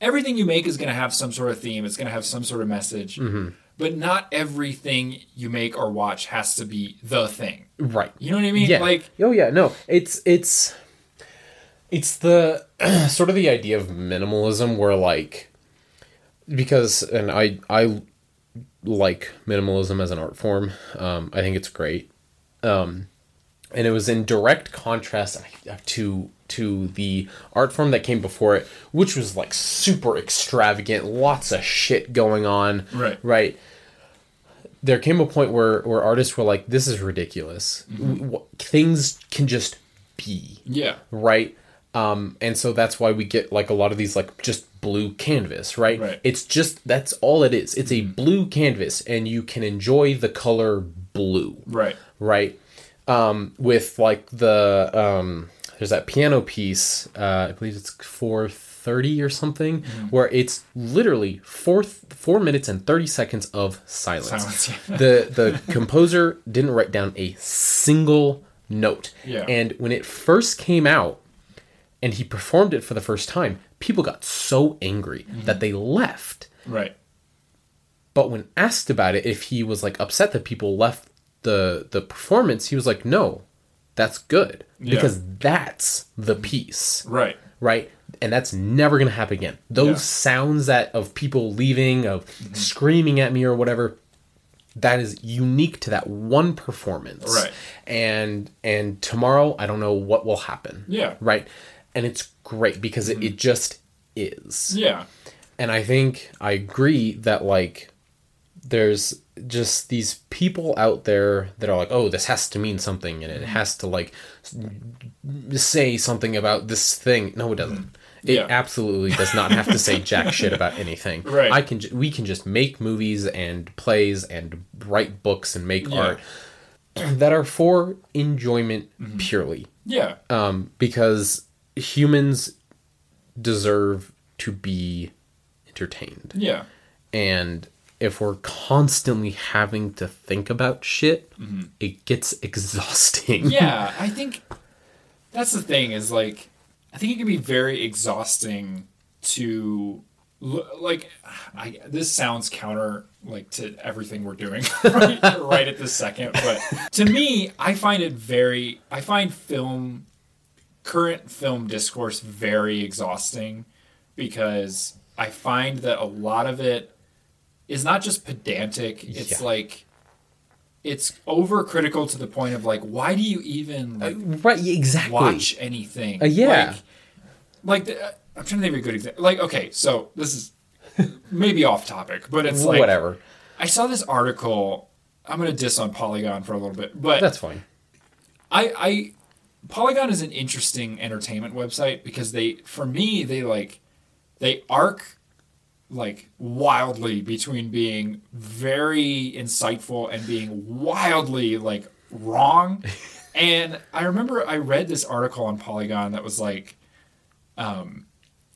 everything you make is going to have some sort of theme, it's going to have some sort of message. Mm-hmm. But not everything you make or watch has to be the thing. Right. You know what I mean? Yeah. Like oh yeah, no. It's it's it's the sort of the idea of minimalism where like because and I I like minimalism as an art form. Um I think it's great. Um and it was in direct contrast to to the art form that came before it, which was like super extravagant, lots of shit going on. Right. Right. There came a point where where artists were like, "This is ridiculous. W- things can just be." yeah. right um and so that's why we get like a lot of these like just blue canvas right, Right. it's just that's all it is it's a blue canvas and you can enjoy the color blue Right. right um with like the um there's that piano piece uh i believe it's 430 or something where it's literally four four minutes and 30 seconds of silence, Silence, yeah. the the composer didn't write down a single note Yeah. and when it first came out and he performed it for the first time people got so angry Mm-hmm. that they left Right. but when asked about it, if he was like upset that people left the the performance, he was like, "No, that's good Yeah. because that's the piece, Right. right? And that's never gonna happen again. Those Yeah. Mm-hmm. sounds that of people leaving, of screaming at me or whatever, that is unique to that one performance, Right. And and tomorrow, I don't know what will happen, Yeah. Mm-hmm. right? And it's great because it, it just is Yeah. and i think i agree that like there's just these people out there that are like oh this has to mean something and it has to like say something about this thing no it doesn't it Yeah. absolutely does not have to say jack shit about anything Right. i can we can just make movies and plays and write books and make Yeah. art that are for enjoyment purely Yeah. um, because humans deserve to be entertained. Yeah. And if we're constantly having to think about shit, mm-hmm. it gets exhausting. yeah, I think that's the thing is like I think it can be very exhausting to like I this sounds counter like to everything we're doing right, right at this second, but to me, I find it very I find film current film discourse very exhausting because I find that a lot of it is not just pedantic, it's Yeah. like it's overcritical to the point of like, why do you even like Right, exactly. watch anything? Uh, yeah. Like, like the, uh, I'm trying to think of a good example. Like, okay, so this is maybe off topic, but it's like Whatever. I saw this article. I'm gonna diss on Polygon for a little bit, but That's fine. I, I Polygon is an interesting entertainment website because they, for me, they like they arc like wildly between being very insightful and being wildly like wrong. and I remember I read this article on Polygon that was like, um,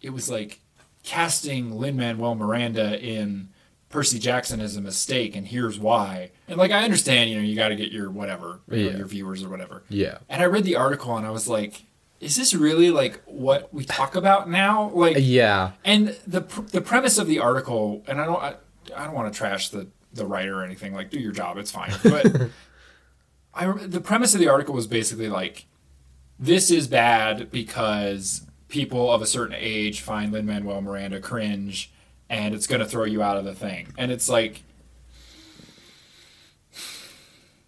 it was like casting Lin Manuel Miranda in Percy Jackson as a mistake, and here's why. And like I understand, you know, you got to get your whatever, you know, your viewers or whatever. Yeah. And I read the article and I was like, is this really like what we talk about now? Like, Yeah. and the the premise of the article, and I don't I, I don't want to trash the the writer or anything. Like, do your job, it's fine. But I the premise of the article was basically like, this is bad because people of a certain age find Lin Manuel Miranda cringe, and it's going to throw you out of the thing. And it's like,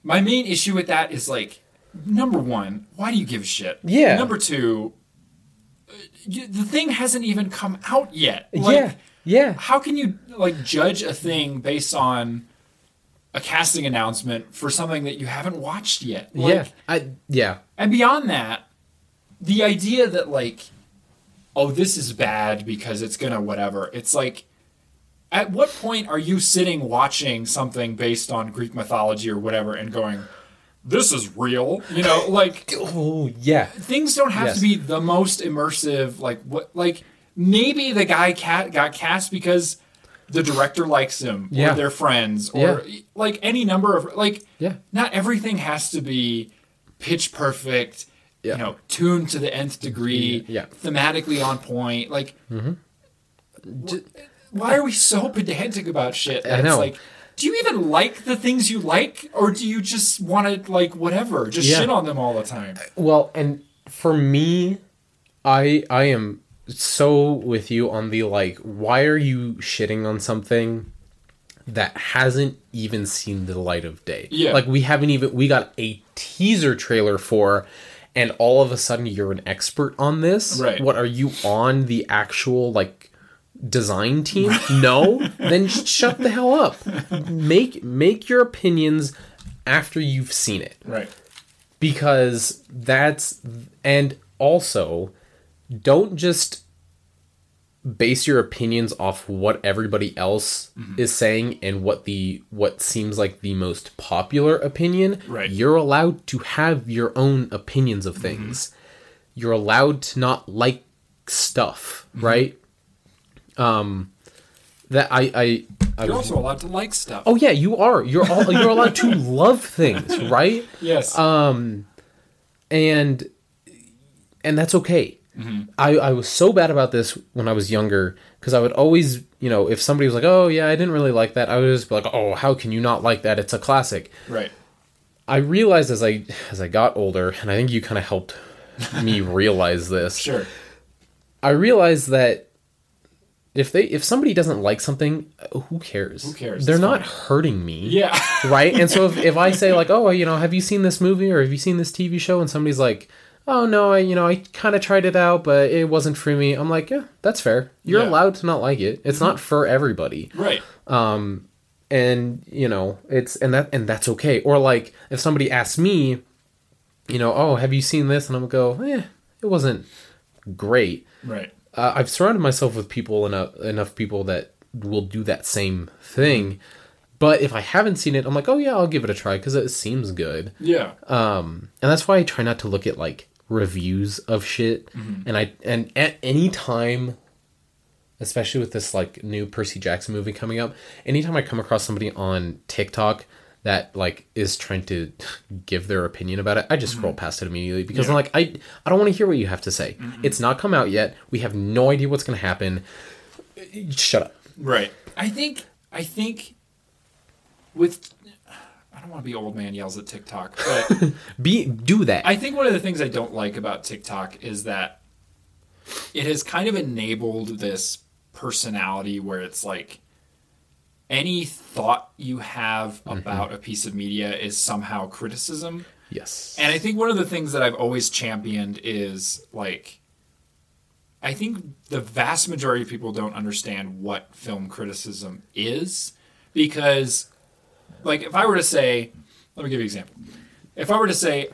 my main issue with that is like, number one, why do you give a shit? Yeah. Number two, the thing hasn't even come out yet. Like, yeah. Yeah. how can you like judge a thing based on a casting announcement for something that you haven't watched yet? Like, yeah. I yeah. And beyond that, the idea that like, oh, this is bad because it's gonna whatever. It's like, at what point are you sitting watching something based on Greek mythology or whatever and going, this is real? You know, like Oh yeah. things don't have Yes. to be the most immersive. Like what? Like maybe the guy cat got cast because the director likes him, Yeah. or they're friends, or like any number of like. Yeah. Not everything has to be pitch perfect. Yeah. You know, tuned to the nth degree. Yeah. Thematically on point. Like. Mm-hmm. wh- Why are we so pedantic about shit? I know. It's like, do you even like the things you like, or do you just want to like whatever, just Yeah. shit on them all the time? Well, and for me, I I am so with you on the like why are you shitting on something that hasn't even seen the light of day? Yeah. Like we haven't even we got a teaser trailer for and all of a sudden you're an expert on this. Right. What are you on the actual like design team? No? then shut the hell up. Make make your opinions after you've seen it Right. because that's and also don't just base your opinions off what everybody else Mm-hmm. is saying and what the what seems like the most popular opinion Right. Mm-hmm. you're allowed to have your own opinions of things you're allowed to not like stuff Mm-hmm. right um that i i, I You're was- also allowed to like stuff. oh yeah you are you're all you're allowed to love things right yes. um and and that's okay I, I was so bad about this when i was younger because i would always you know if somebody was like oh yeah i didn't really like that i would just be like oh how can you not like that it's a classic right. i realized as i as i got older and i think you kind of helped me realize this Sure. i realized that if they if somebody doesn't like something uh, who cares who cares? they're It's not fine. hurting me Yeah. right? And so if, if I say like, oh, you know, have you seen this movie or have you seen this TV show? And somebody's like, oh no, I you know I kind of tried it out, but it wasn't for me. I'm like, yeah, that's fair. You're Yeah. allowed to not like it. It's not for everybody, right. Um and you know it's and that and that's okay. Or like if somebody asks me, you know, oh, have you seen this? And I'm gonna go, eh, it wasn't great. Right. Uh, I've surrounded myself with people enough enough people that will do that same thing. But if I haven't seen it, I'm like, oh yeah, I'll give it a try because it seems good. Yeah. Um, and that's why I try not to look at like reviews of shit. And I and at any time, especially with this like new Percy Jackson movie coming up, anytime I come across somebody on TikTok that like is trying to give their opinion about it, I just scroll mm-hmm. past it immediately because I'm like, I I don't want to hear what you have to say. It's not come out yet. We have no idea what's gonna happen. Shut up. right. I think. I think. With. I don't want to be old man yells at TikTok, but Be do that. I think one of the things I don't like about TikTok is that it has kind of enabled this personality where it's like any thought you have mm-hmm. about a piece of media is somehow criticism. yes. And I think one of the things that I've always championed is like I think the vast majority of people don't understand what film criticism is because like if I were to say let me give you an example. If I were to say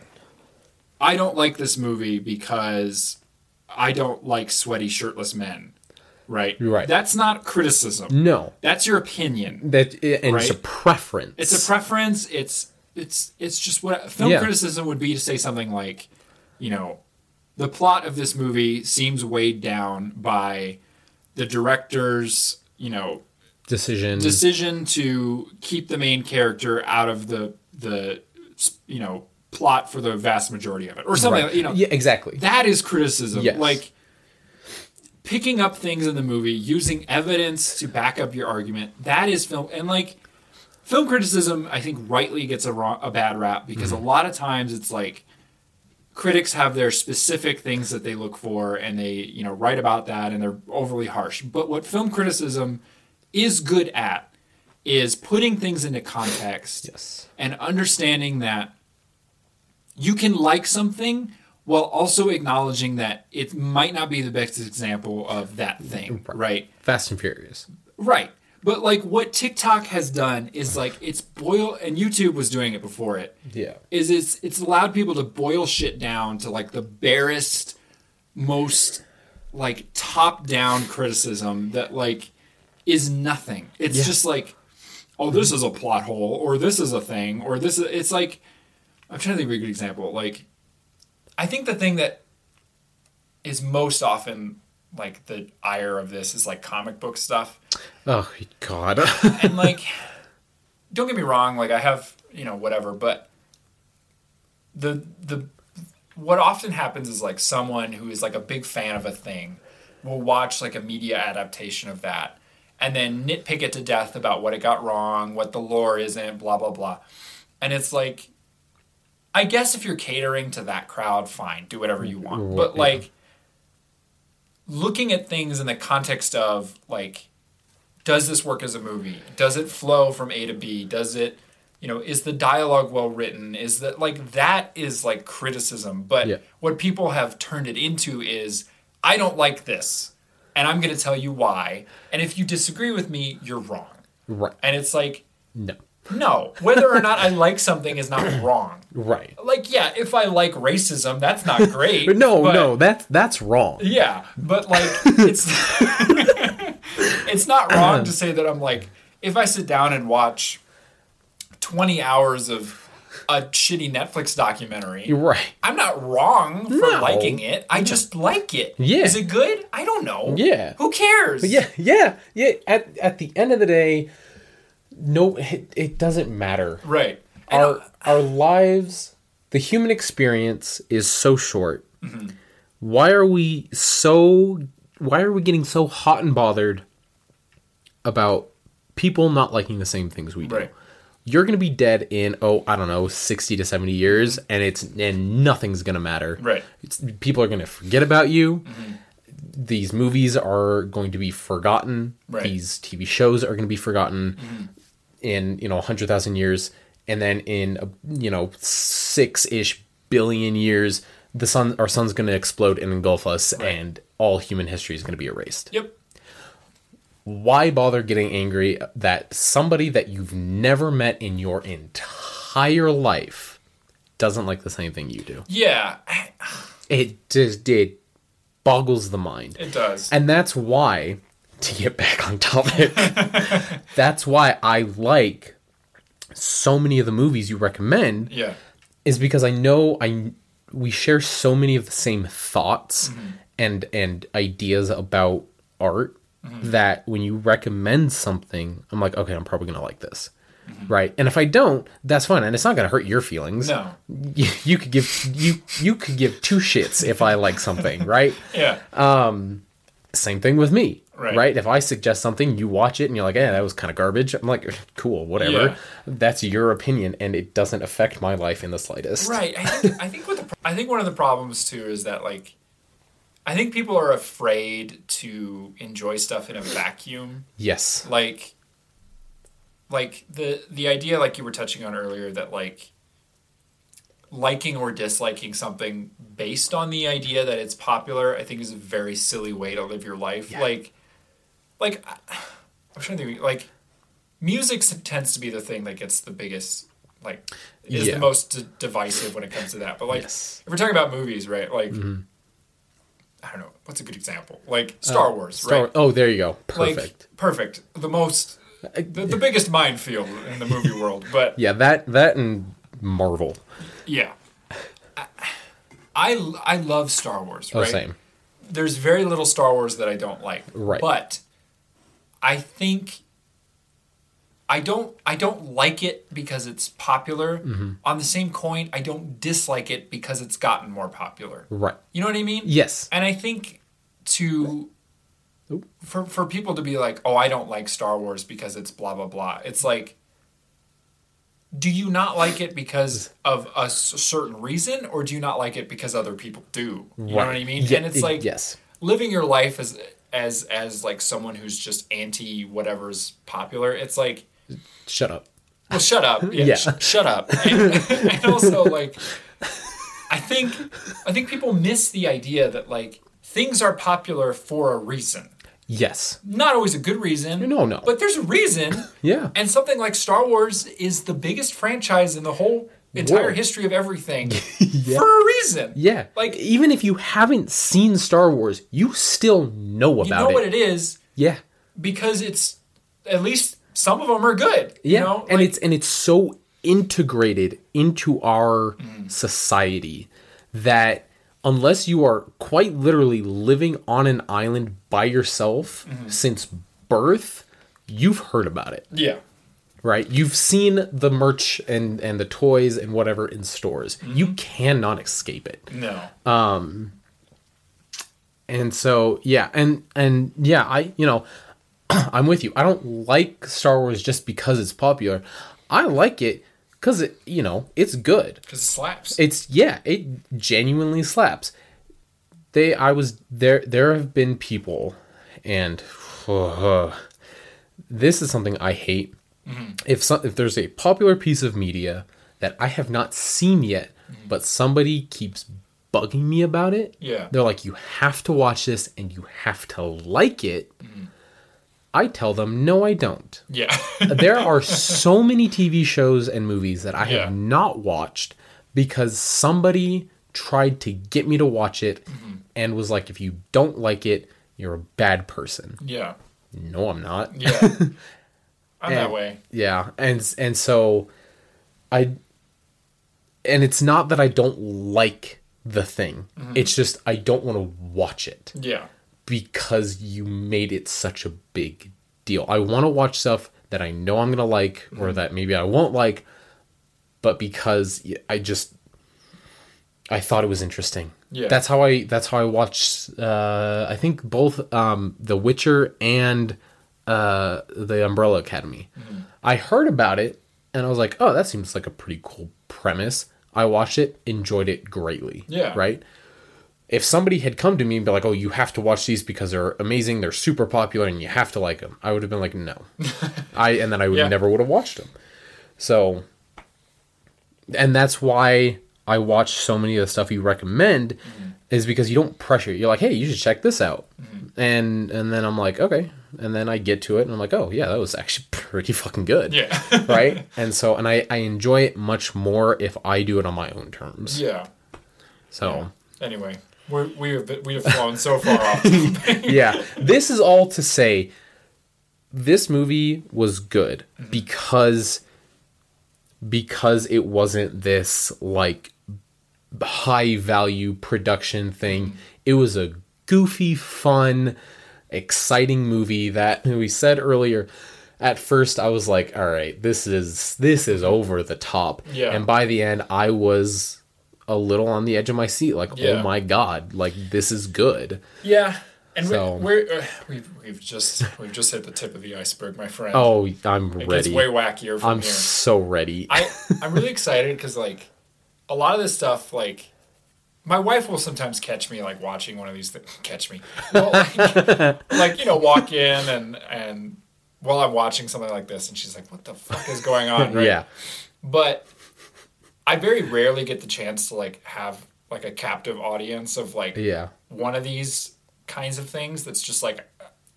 I don't like this movie because I don't like sweaty shirtless men. Right? Right. That's not criticism. No, That's your opinion. that and it's a preference. It's a preference. It's it's it's just what film Yeah. criticism would be to say something like, you know, the plot of this movie seems weighed down by the director's, you know, decision. decision to keep the main character out of the the you know plot for the vast majority of it or something Right. you know yeah, exactly. that is criticism Yes. like picking up things in the movie using evidence to back up your argument that is film and like film criticism i think rightly gets a, wrong, a bad rap because Mm-hmm. a lot of times it's like critics have their specific things that they look for and they you know write about that and they're overly harsh but what film criticism is good at is putting things into context yes. and understanding that you can like something while also acknowledging that it might not be the best example of that thing, right? Fast and Furious. Right. But like what TikTok has done is like it's boil and YouTube was doing it before it. Yeah. Is it's it's allowed people to boil shit down to like the barest most like top down criticism that like is nothing. It's Yeah. just like oh this is a plot hole or this is a thing or this is it's like I'm trying to think of a good example. Like I think the thing that is most often like the ire of this is like comic book stuff Oh God. and like don't get me wrong like i have you know whatever but the the what often happens is like someone who is like a big fan of a thing will watch like a media adaptation of that and then nitpick it to death about what it got wrong what the lore isn't blah blah blah and it's like i guess if you're catering to that crowd fine do whatever you want mm, but Yeah. like looking at things in the context of like does this work as a movie does it flow from a to b does it you know is the dialogue well written is that like that is like criticism but Yeah. what people have turned it into is i don't like this and i'm going to tell you why and if you disagree with me you're wrong right. and it's like No. No whether or not i like something is not wrong Right. like yeah if i like racism that's not great no, but- no, that's that's wrong. yeah, but like it's it's not wrong to say that I'm like if I sit down and watch 20 hours of a shitty Netflix documentary, You're right. I'm not wrong for No. liking it. I just like it. Yeah. Is it good? I don't know. Yeah. Who cares? Yeah, yeah, yeah. At at the end of the day, no, it, it doesn't matter. Right. And Our our lives, the human experience is so short. Mm-hmm. Why are we so? Why are we getting so hot and bothered about people not liking the same things we do? Right. You're gonna be dead in oh I don't know sixty to seventy years, mm-hmm. and it's and nothing's gonna matter. Right. It's, people are gonna forget about you. Mm-hmm. These movies are going to be forgotten. Right. These TV shows are going to be forgotten mm-hmm. In you know a hundred thousand years, and then in uh, you know six ish billion years, the sun our sun's going to explode and engulf us, and all human history is going to be erased. Yep. Why bother getting angry that somebody that you've never met in your entire life doesn't like the same thing you do? Yeah, It just it boggles the mind. it does. And that's why, to get back on topic, that's why I like so many of the movies you recommend yeah. is because I know I we share so many of the same thoughts mm-hmm. and and ideas about art mm-hmm. that when you recommend something, I'm like, okay, I'm probably gonna like this. Mm-hmm. Right. And if I don't, that's fine. And it's not gonna hurt your feelings. No. You, you could give you you could give two shits if I like something, right? Yeah. Um same thing with me. Right. Right. If I suggest something, you watch it and you're like, yeah, that was kind of garbage. I'm like, cool, whatever. Yeah. That's your opinion and it doesn't affect my life in the slightest. Right. I think I think what the I think one of the problems too is that like I think people are afraid to enjoy stuff in a vacuum. Yes. Like like the the idea like you were touching on earlier that like liking or disliking something based on the idea that it's popular, I think is a very silly way to live your life. Yeah. Like like I'm trying to think like music tends to be the thing that gets the biggest like is Yeah. the most d- divisive when it comes to that. But like Yes. if we're talking about movies, right? Like mm-hmm. I don't know what's a good example like uh, Star Wars, Star- right? Oh, there you go. Like, Perfect. perfect. The most, the, the biggest minefield in the movie world. But yeah, that that and Marvel. yeah, I, I I love Star Wars. Oh, Right. same. There's very little Star Wars that I don't like. Right. But I think I don't I don't like it because it's popular. Mm-hmm. On the same coin, I don't dislike it because it's gotten more popular. Right. You know what I mean? Yes. And I think to Oop. for for people to be like, "Oh, I don't like Star Wars because it's blah blah blah." It's like do you not like it because of a s- certain reason or do you not like it because other people do? You know what I mean? And it's like yes. living your life as as as like someone who's just anti whatever's popular. It's like Shut up. well, shut up. Yeah, Yeah. sh- shut up. And, and also, like, I think I think people miss the idea that like things are popular for a reason. Yes. Not always a good reason. No, no. But there's a reason. Yeah. And something like Star Wars is the biggest franchise in the whole entire World. history of everything for a reason. Yeah. Like even if you haven't seen Star Wars, you still know about it. you know it. what it is Yeah. because it's at least some of them are good. Yeah. You know? and Like, it's and it's so integrated into our Mm. society that unless you are quite literally living on an island by yourself Mm-hmm. since birth, you've heard about it. yeah. Right? You've seen the merch and and the toys and whatever in stores. Mm-hmm. You cannot escape it. No. Um And so yeah, and and yeah, I you know, I'm with you. I don't like Star Wars just because it's popular. I like it cuz it, you know, it's good. Because it slaps. It's yeah, it genuinely slaps. They I was there there have been people and this is something I hate. Mm-hmm. If some, if there's a popular piece of media that I have not seen yet, mm-hmm. but somebody keeps bugging me about it, Yeah. they're like, "You have to watch this and you have to like it." Mm-hmm. I tell them, "No, I don't." yeah. there are so many TV shows and movies that I have not watched because somebody tried to get me to watch it Mm-hmm. and was like, if you don't like it, you're a bad person. yeah. No, I'm not. Yeah. I'm that way. Yeah, and and so I and it's not that I don't like the thing. Mm-hmm. It's just I don't want to watch it Yeah. because you made it such a big deal. I want to watch stuff that I know I'm going to like Mm-hmm. or that maybe I won't like, but because I just I thought it was interesting. Yeah. That's how I that's how I watched uh I think both um The Witcher and uh The Umbrella Academy. Mm-hmm. I heard about it and I was like, "Oh, that seems like a pretty cool premise." I watched it, enjoyed it greatly. Yeah. Right? if somebody had come to me and be like, "Oh, you have to watch these because they're amazing, they're super popular, and you have to like them," I would have been like, "No," I and then I would Yeah. never would have watched them. So, and that's why I watch so many of the stuff you recommend, is because you don't pressure. You're like, "Hey, you should check this out," and and then I'm like, "Okay," and then I get to it and I'm like, "Oh yeah, that was actually pretty fucking good." Yeah. right? And so, and I I enjoy it much more if I do it on my own terms. yeah. So. Anyway, we're, we have we have flown so far off. yeah, this is all to say this movie was good mm-hmm. because because it wasn't this like high value production thing. Mm-hmm. It was a goofy, fun, exciting movie that we said earlier. At first I was like, all right, this is this is over the top. Yeah. And by the end I was a little on the edge of my seat like, Yeah. oh my god, like this is good. Yeah. And So- we're, uh, we've we've just we've just hit the tip of the iceberg, my friend. Oh, I'm it ready. gets way wackier from I'm here. so ready. I I'm really excited because like a lot of this stuff like my wife will sometimes catch me like watching one of these things. Catch me, well, like, like you know, walk in and and while I'm watching something like this, and she's like, "What the fuck is going on?" Right? Yeah. But I very rarely get the chance to like have like a captive audience of like Yeah. one of these kinds of things that's just like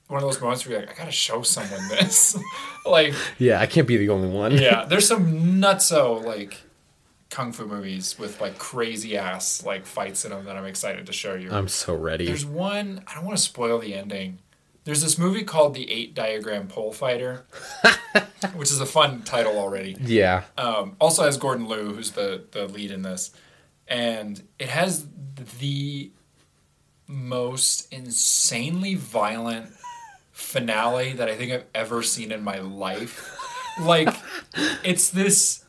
one of those moments where you're like, I gotta show someone this. like, Yeah, I can't be the only one. yeah, there's some nutso like kung fu movies with like crazy ass like fights in them that I'm excited to show you. I'm so ready. There's one. I don't want to spoil the ending. There's this movie called The Eight Diagram Pole Fighter, which is a fun title already. yeah. Um, also has Gordon Liu, who's the the lead in this, and it has the most insanely violent finale that I think I've ever seen in my life. Like, it's this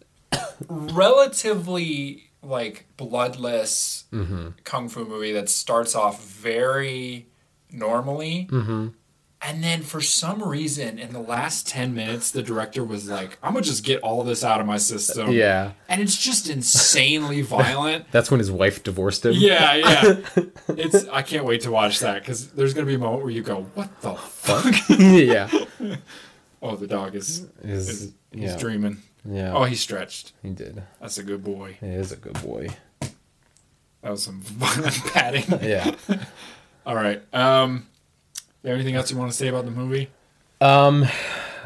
relatively like bloodless mm-hmm. kung fu movie that starts off very normally. Mm-hmm. And then for some reason, in the last 10 minutes, the director was like, I'm going to just get all this out of my system. Yeah. And it's just insanely violent. That's when his wife divorced him. Yeah, yeah. It's I can't wait to watch that because there's going to be a moment where you go, What the fuck? yeah. oh, the dog is, Is is he's yeah. dreaming. Yeah. Oh, he stretched. he did. That's a good boy. He is a good boy. That was some violent patting. Yeah. All right. Um, you have anything else you want to say about the movie? Um,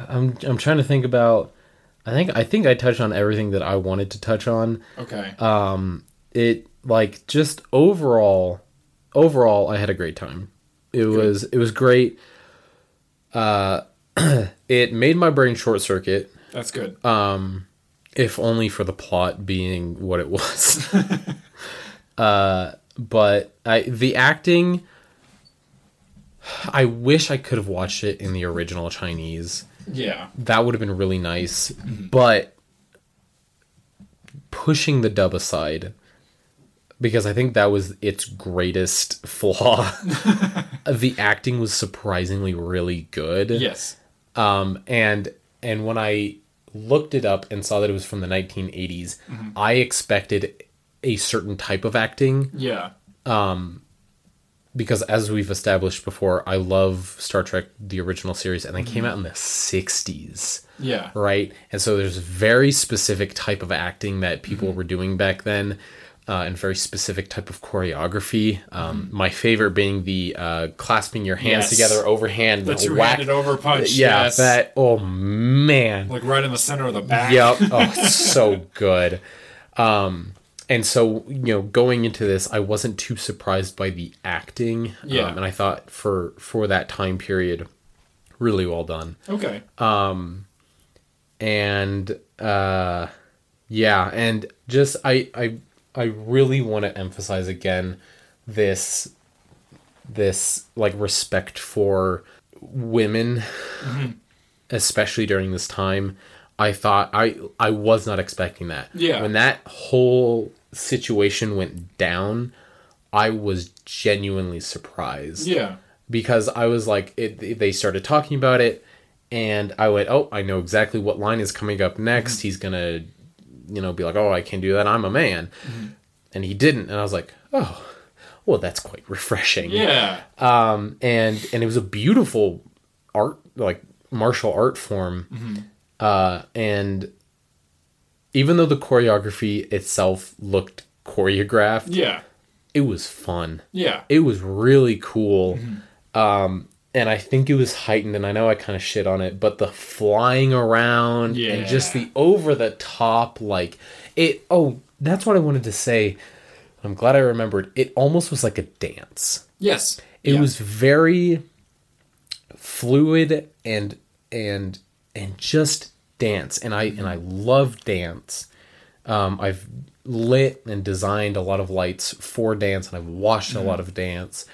I'm I'm trying to think about. I think I think I touched on everything that I wanted to touch on. Okay. Um, it like just overall, overall, I had a great time. It was it was great. Uh, it made my brain short circuit. That's good. Um, if only for the plot being what it was. uh, but I the acting. I wish I could have watched it in the original Chinese. yeah. That would have been really nice. But pushing the dub aside, because I think that was its greatest flaw. the acting was surprisingly really good. Yes. Um, and and when I looked it up and saw that it was from the 1980s, mm-hmm. I expected a certain type of acting Yeah. Um, because as we've established before, I love Star Trek the original series and they came mm-hmm. out in the 60s, Yeah. right? And so there's a very specific type of acting that people mm-hmm. were doing back then. Uh, and very specific type of choreography. Um, My favorite being the uh, clasping your hands Yes. together overhand, The two whack- handed over punch. Yeah, yes. that. Oh man, Like right in the center of the back. Yep. Oh, it's so good. Um, and so you know, going into this, I wasn't too surprised by the acting. Yeah. Um, and I thought for for that time period, really well done. Okay. Um, and uh, yeah, and just I I I really want to emphasize again this this like respect for women especially during this time i thought i i was not expecting that Yeah. when that whole situation went down i was genuinely surprised yeah. because I was like, it, they started talking about it, and I went, oh, I know exactly what line is coming up next. Mm-hmm. He's gonna, you know, be like, oh, I can do that. I'm a man, Mm-hmm. and he didn't, and I was like, oh, well, that's quite refreshing. Yeah. Um, and and it was a beautiful art, like martial art form, Mm-hmm. uh, and even though the choreography itself looked choreographed, Yeah. it was fun Yeah. it was really cool Mm-hmm. um and i think it was heightened and i know i kind of shit on it but the flying around and just the over the top like it oh that's what i wanted to say. I'm glad i remembered. It almost was like a dance. Yes. it Yeah. was very fluid and and and just dance and i and i love dance. Um i've lit and designed a lot of lights for dance and i've watched a lot of dance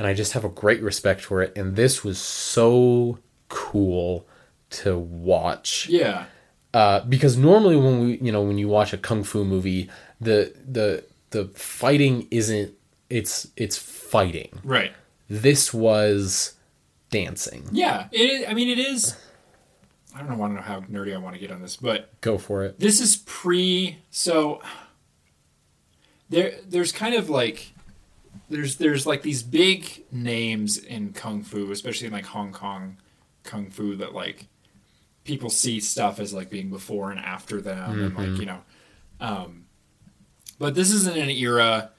and i just have a great respect for it and this was so cool to watch Yeah. uh, because normally when we you know when you watch a kung fu movie the the the fighting isn't it's it's fighting Right. this was dancing Yeah. It. I mean, it is. I don't know. I don't know how nerdy I want to get on this, but go for it this is pre. So there, there's kind of like there's there's like these big names in kung fu, especially in like Hong Kong kung fu that like people see stuff as like being before and after them, and like you know. Um, but this is in an era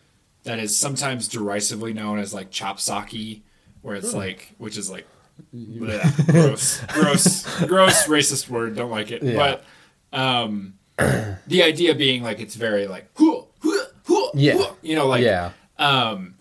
that is sometimes derisively known as like chopsocky, where it's like, which is like bleh, gross, gross, gross, racist word. Don't like it. Yeah. But um, the idea being like it's very like "Hoo, hoo, hoo, Yeah. hoo," you know like yeah. Um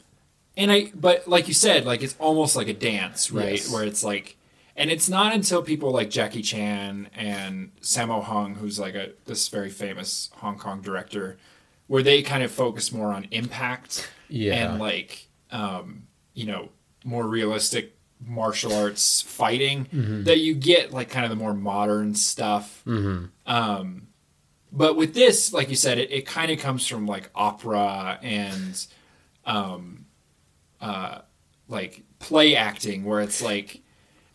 and i but like you said like it's almost like a dance right Yes. where it's like and it's not until people like jackie chan and sammo hung who's like a this very famous hong kong director where they kind of focus more on impact Yeah. and like um you know more realistic martial arts fighting Mm-hmm. that you get like kind of the more modern stuff Mm-hmm. um but with this like you said it, it kind of comes from like opera and um uh like play acting where it's like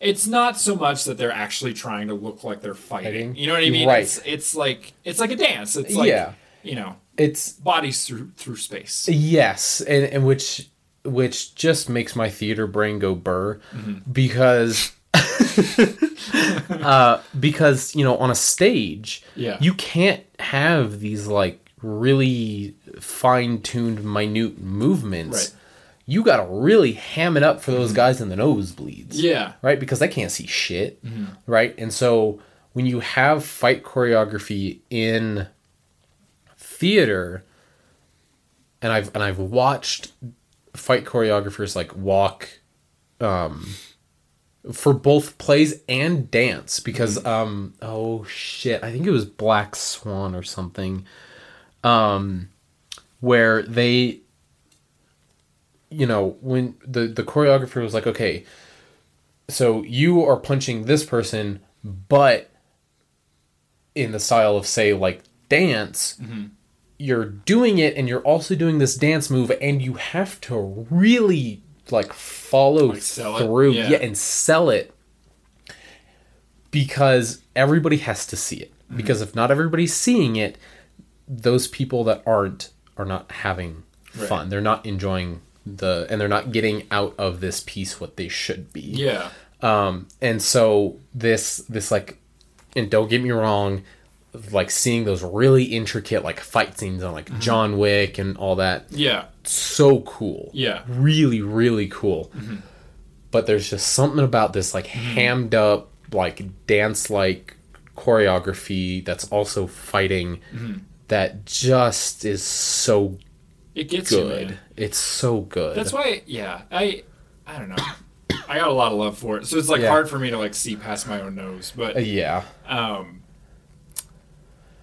it's not so much that they're actually trying to look like they're fighting. You know what I mean? Right. It's, it's like it's like a dance. It's like Yeah. you know, It's bodies through through space. Yes, and, and which which just makes my theater brain go burr Mm-hmm. because uh, because you know on a stage Yeah. you can't have these like really fine tuned minute movements. Right. Mm-hmm. You got to really ham it up for those guys in the nosebleeds. Yeah. right? Because they can't see shit, Mm-hmm. right? And so when you have fight choreography in theater, and I've and I've watched fight choreographers like walk, um, for both plays and dance because Mm-hmm. um oh shit I think it was Black Swan or something, um, where they you know when the the choreographer was like okay so you are punching this person but in the style of say like dance you're doing it and you're also doing this dance move and you have to really like follow Like through Yeah. yeah and sell it because everybody has to see it Mm-hmm. because if not everybody's seeing it those people that aren't are not having Right. fun they're not enjoying the and they're not getting out of this piece what they should be Yeah. um and so this this like and don't get me wrong like seeing those really intricate like fight scenes on Mm-hmm. like john wick and all that Yeah. so cool Yeah. really really cool but there's just something about this like hammed up like dance like choreography that's also fighting that just is so It gets you, good man. it's so good That's why yeah, I I don't know. I got a lot of love for it. So it's like Yeah. hard for me to like see past my own nose, but Uh, yeah Um,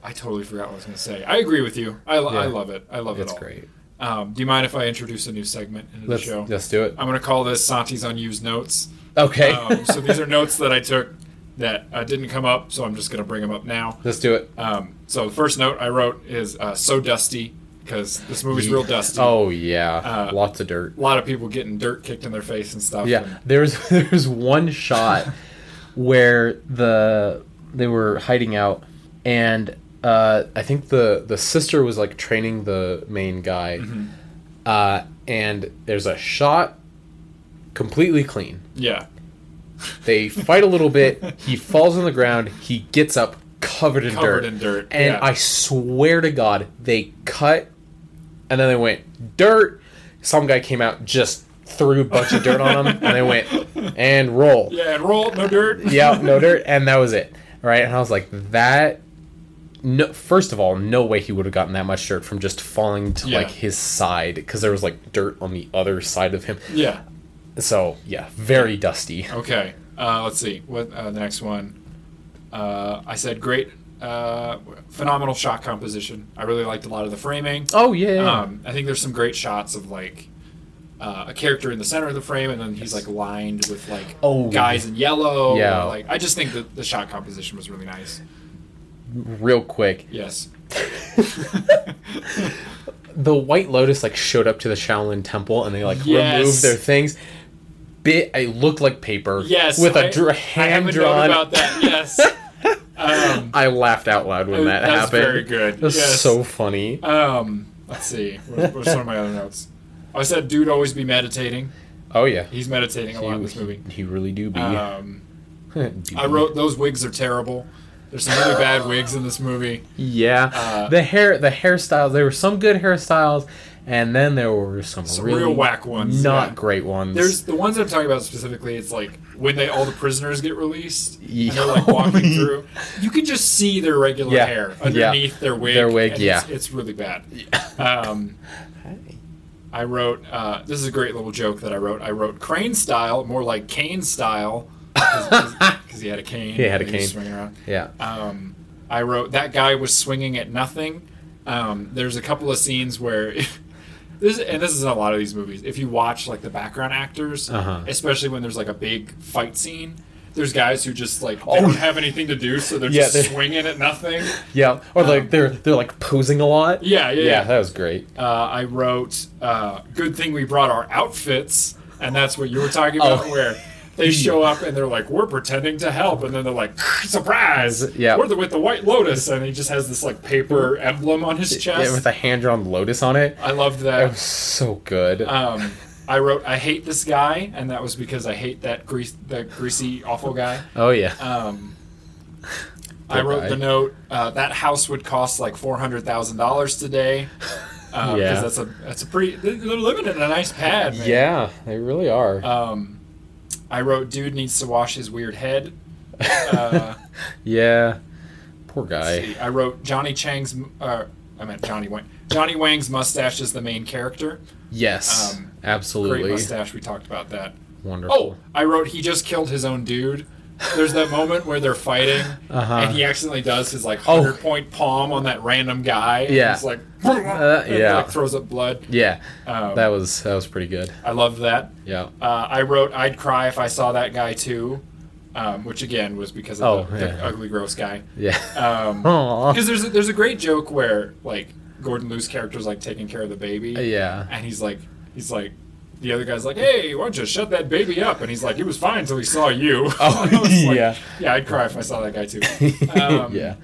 I totally forgot what I was going to say. I agree with you. I, I love it. I love it's it all. great Um, do you mind if I introduce a new segment into let's the show? let's do it I'm going to call this Santi's unused notes. okay Um, so these are notes that I took that uh, didn't come up, so I'm just going to bring them up now. let's do it Um, so the first note I wrote is uh, so dusty because this movie's real dusty. Oh yeah, Uh, lots of dirt. A lot of people getting dirt kicked in their face and stuff. Yeah, and- there's there's one shot where the they were hiding out, and uh, I think the the sister was like training the main guy, Mm-hmm. uh, and there's a shot completely clean. yeah. They fight a little bit. He falls on the ground. He gets up covered in Covered dirt. in dirt, And yeah. I swear to God, they cut, and then they went dirt. Some guy came out just threw a bunch of dirt on him, and they went and roll. Yeah, and roll, no dirt. Yeah, no dirt, and that was it. Right? And I was like, that. No, first of all, no way he would have gotten that much dirt from just falling to Yeah. like his side because there was like dirt on the other side of him. Yeah. So yeah, very dusty. Okay. Uh, let's see. What uh, the next one? Uh, I said great, uh, phenomenal shot composition. I really liked a lot of the framing. Oh yeah, yeah. Um, I think there's some great shots of like uh, a character in the center of the frame, and then he's like lined with like Oh. guys in yellow. Yeah. Like I just think that the shot composition was really nice. real quick. Yes. the White Lotus like showed up to the Shaolin Temple and they like Yes. removed their things. Bit a look like paper. Yes. with I- a dr- hand drawn. about that. Yes. um, I laughed out loud when Oh, that that's happened. very good. It was Yes. so funny. um, let's see. What, what's one of my other notes? I said, "Dude, always be meditating." Oh yeah, He's meditating a lot in this movie. He, he really do be. Um, I wrote those wigs are terrible. There's some really bad wigs in this movie. Yeah, Uh, the hair, the hairstyles. There were some good hairstyles, and then there were some, Some really real whack ones, not yeah. great ones. There's the ones I'm talking about specifically. It's like when they all the prisoners get released and Yeah. they're like walking through. You can just see their regular Yeah. hair underneath their wig. Their wig, yeah. it's, it's really bad. Um, I wrote. Uh, this is a great little joke that I wrote. I wrote crane style, more like cane style, because he had a cane. He had a and cane. swinging around. yeah, Um, I wrote that guy was swinging at nothing. Um, there's a couple of scenes where this, and this is a lot of these movies. If you watch like the background actors, Uh-huh. especially when there's like a big fight scene, there's guys who just like Oh. don't have anything to do, so they're Yeah, just they're- swinging at nothing. yeah, or like they're they're like posing a lot. Um, Yeah, yeah, yeah, yeah. that was great. Uh, I wrote, uh, "Good thing we brought our outfits," and that's what you were talking about, Oh. where they show up and they're like, "We're pretending to help," and then they're like, "Surprise! Yeah. we're the, with the White Lotus," and he just has this like paper emblem on his chest. Yeah, with a hand drawn lotus on it. I loved It that. was so good. Um, I wrote, "I hate this guy," and that was because I hate that grease, that greasy, awful guy. oh yeah, Um, I wrote guy. the note. Uh, that house would cost like four hundred thousand dollars today. Because Yeah. that's a that's a pretty. They're living in a nice pad. Man. yeah, they really are. Um, I wrote, "Dude needs to wash his weird head." Uh, yeah, poor guy. I wrote Johnny Chang's. Uh, I meant Johnny Wang. Johnny Wang's mustache is the main character. Yes, Um, Great absolutely mustache. We talked about that. wonderful. Oh, I wrote he just killed his own dude. There's that moment where they're fighting, Uh-huh. and he accidentally does his like Oh. hundred point palm on that random guy. and Yeah. he's like, Uh, yeah. like throws up blood. yeah, Um, that was that was pretty good. I loved that. Yeah. Uh, I wrote I'd cry if I saw that guy too, um, which again was because of Oh, the, the ugly gross guy. Yeah. Um, Because there's a, there's a great joke where like Gordon Liu's character's like taking care of the baby, Yeah. and he's like he's like. The other guy's like, "Hey, why don't you shut that baby up?" And he's like, "He was fine until he saw you." Oh, like, yeah. yeah, I'd cry if I saw that guy too. Um, yeah.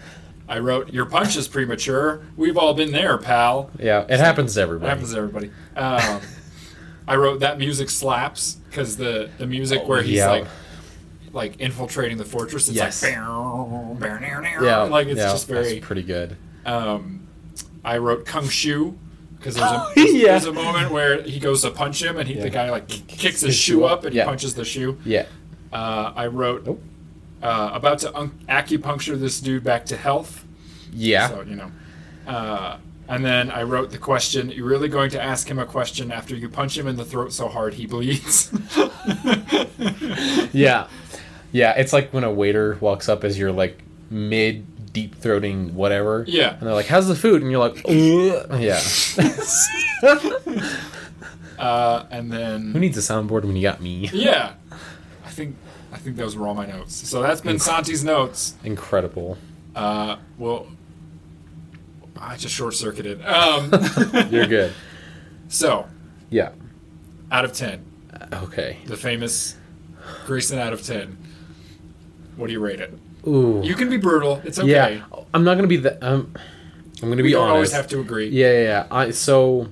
I wrote, "Your punch is premature. We've all been there, pal." Yeah. It happens to It everybody. happens to everybody. Um, I wrote that music slaps because the the music where he's yeah. like like infiltrating the fortress. It's Yes. like bow, bow, bow, bow, Yeah. like it's yeah, just very. pretty good. Um, I wrote Kung Shu because there's, Oh, a yeah. there's a moment where he goes to punch him and he, the guy like kicks his His shoe shoe up up. and Yeah. he punches the shoe. Yeah. Uh, I wrote Nope. uh, about to un- acupuncture this dude back to health. Yeah. So you know. Uh, and then I wrote the question: "You really going to ask him a question after you punch him in the throat so hard he bleeds?" Yeah. Yeah. It's like when a waiter walks up as you're like mid deep throating whatever. Yeah. And they're like, "How's the food?" And you're like, "Ugh." "Yeah." uh, and then Who needs a soundboard when you got me? yeah, I think I think those were all my notes. So that's been Santi's notes. Incredible. Uh, well, I just short circuited. Um, You're good. so Yeah. out of ten, Okay. the famous Grayson out of ten. What do you rate it? Ooh. You can be brutal. It's okay. Yeah. I'm not gonna be the. Um, I'm gonna We be honest. always have to agree. Yeah, yeah, yeah. I so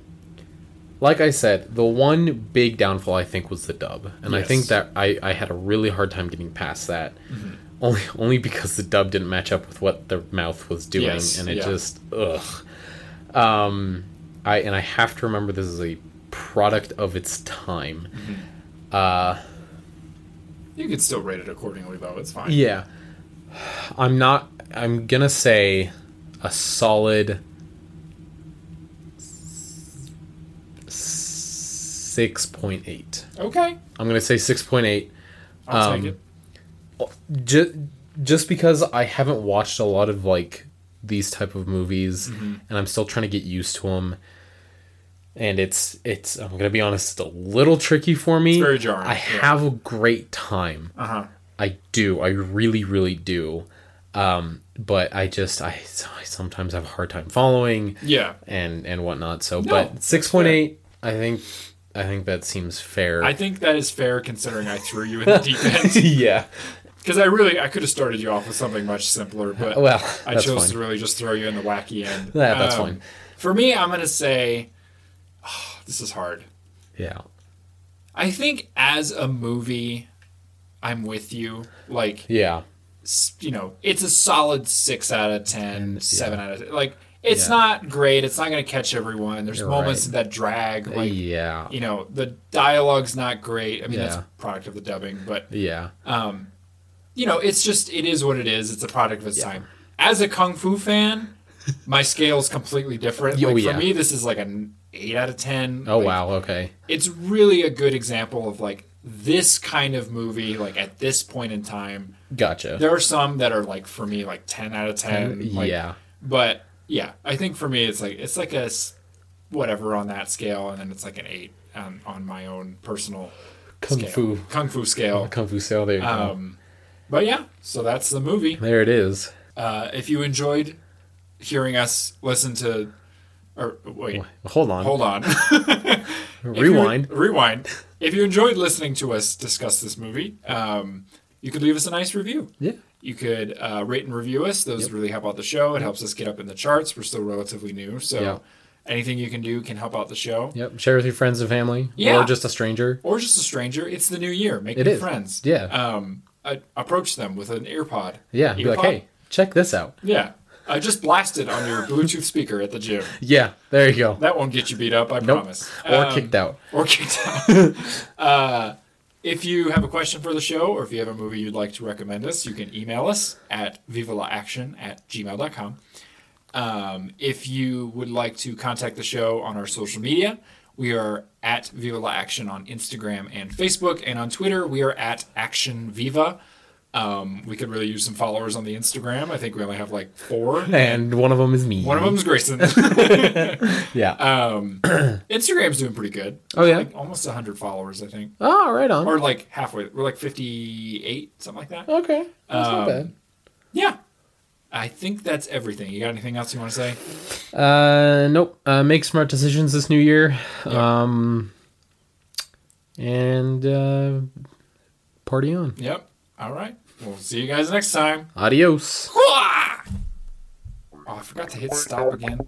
like I said, the one big downfall I think was the dub. And I think that I, I had a really hard time getting past that. Mm-hmm. Only only because the dub didn't match up with what the mouth was doing Yes, and it yeah. just ugh. Um I and I have to remember this is a product of its time. Mm-hmm. Uh You could still rate it accordingly, though. It's fine. yeah. I'm not I'm gonna say a solid six point eight. Okay. I'm gonna say six point eight. I'll Um, take it. Just just because I haven't watched a lot of like these type of movies, Mm-hmm. and I'm still trying to get used to them. And it's it's I'm gonna be honest, it's a little tricky for me. It's very jarring, I yeah. have a great time. Uh huh. I do. I really, really do. Um, but I just I, I sometimes have a hard time following Yeah. and and whatnot. So, No, but six point eight, I think I think that seems fair. I think that is fair considering I threw you in the deep end. yeah. Because I really, I could have started you off with something much simpler, but Well, I chose fine. to really just throw you in the wacky end. Yeah, that's Um, fine. For me, I'm going to say, this is hard. Yeah. I think as a movie, I'm with you. Like, Yeah. you know, it's a solid six out of 10, seven out of 10. Like, It's Yeah. not great. It's not going to catch everyone. There's You're moments right. that drag. Like yeah. you know, the dialogue's not great. I mean, that's Yeah. a product of the dubbing, but Yeah. um, you know, it's just it is what it is. It's a product of its time. As a kung fu fan, my scale is completely different. Oh, Like. For me, this is like an eight out of ten. Oh Like, wow. Okay. It's really a good example of like this kind of movie. Like at this point in time, Gotcha. there are some that are like for me like ten out of ten. Like, yeah. but yeah, I think for me it's like it's like a s- whatever on that scale, and then it's like an eight on, on my own personal Kung scale. fu. kung fu scale. Kung fu sale. There you go. Um, but yeah, so that's the movie. There it is. Uh, if you enjoyed hearing us listen to, or wait, Hold on. hold on, Rewind. rewind. If you enjoyed listening to us discuss this movie, um, you could leave us a nice review. Yeah. You could uh, rate and review us. Those really help out the show. It helps us get up in the charts. We're still relatively new, so Yeah. anything you can do can help out the show. Yep. Share with your friends and family, Yeah. or just a stranger. Or just a stranger. It's the new year. Make new friends. Yeah. Um, I, approach them with an earpod. Yeah. Be like, hey, check this out. Yeah. I just blasted on your Bluetooth speaker at the gym. Yeah. There you go. That won't get you beat up, I Nope. promise. Or Um, kicked out. Or kicked out. uh, if you have a question for the show or if you have a movie you'd like to recommend us, you can email us at vivalaaction at gmail.com. Um, if you would like to contact the show on our social media, we are at Viva La Action on Instagram and Facebook, and on Twitter we are at Action Viva. Um, we could really use some followers on the Instagram. I think we only have like four. And one of them is me. One of them's Grayson. Yeah. Um, Instagram's doing pretty good. Oh, yeah? like almost hundred followers, I think, oh, right on. or like halfway. We're like fifty-eight, something like that. okay. That's not Um, bad. Yeah, I think that's everything. You got anything else you want to say? Uh, nope. Uh, make smart decisions this new year. Yeah. Um, and uh, party on. Yep. All right. We'll see you guys next time. Adios. Ah! Oh, I forgot to hit stop again.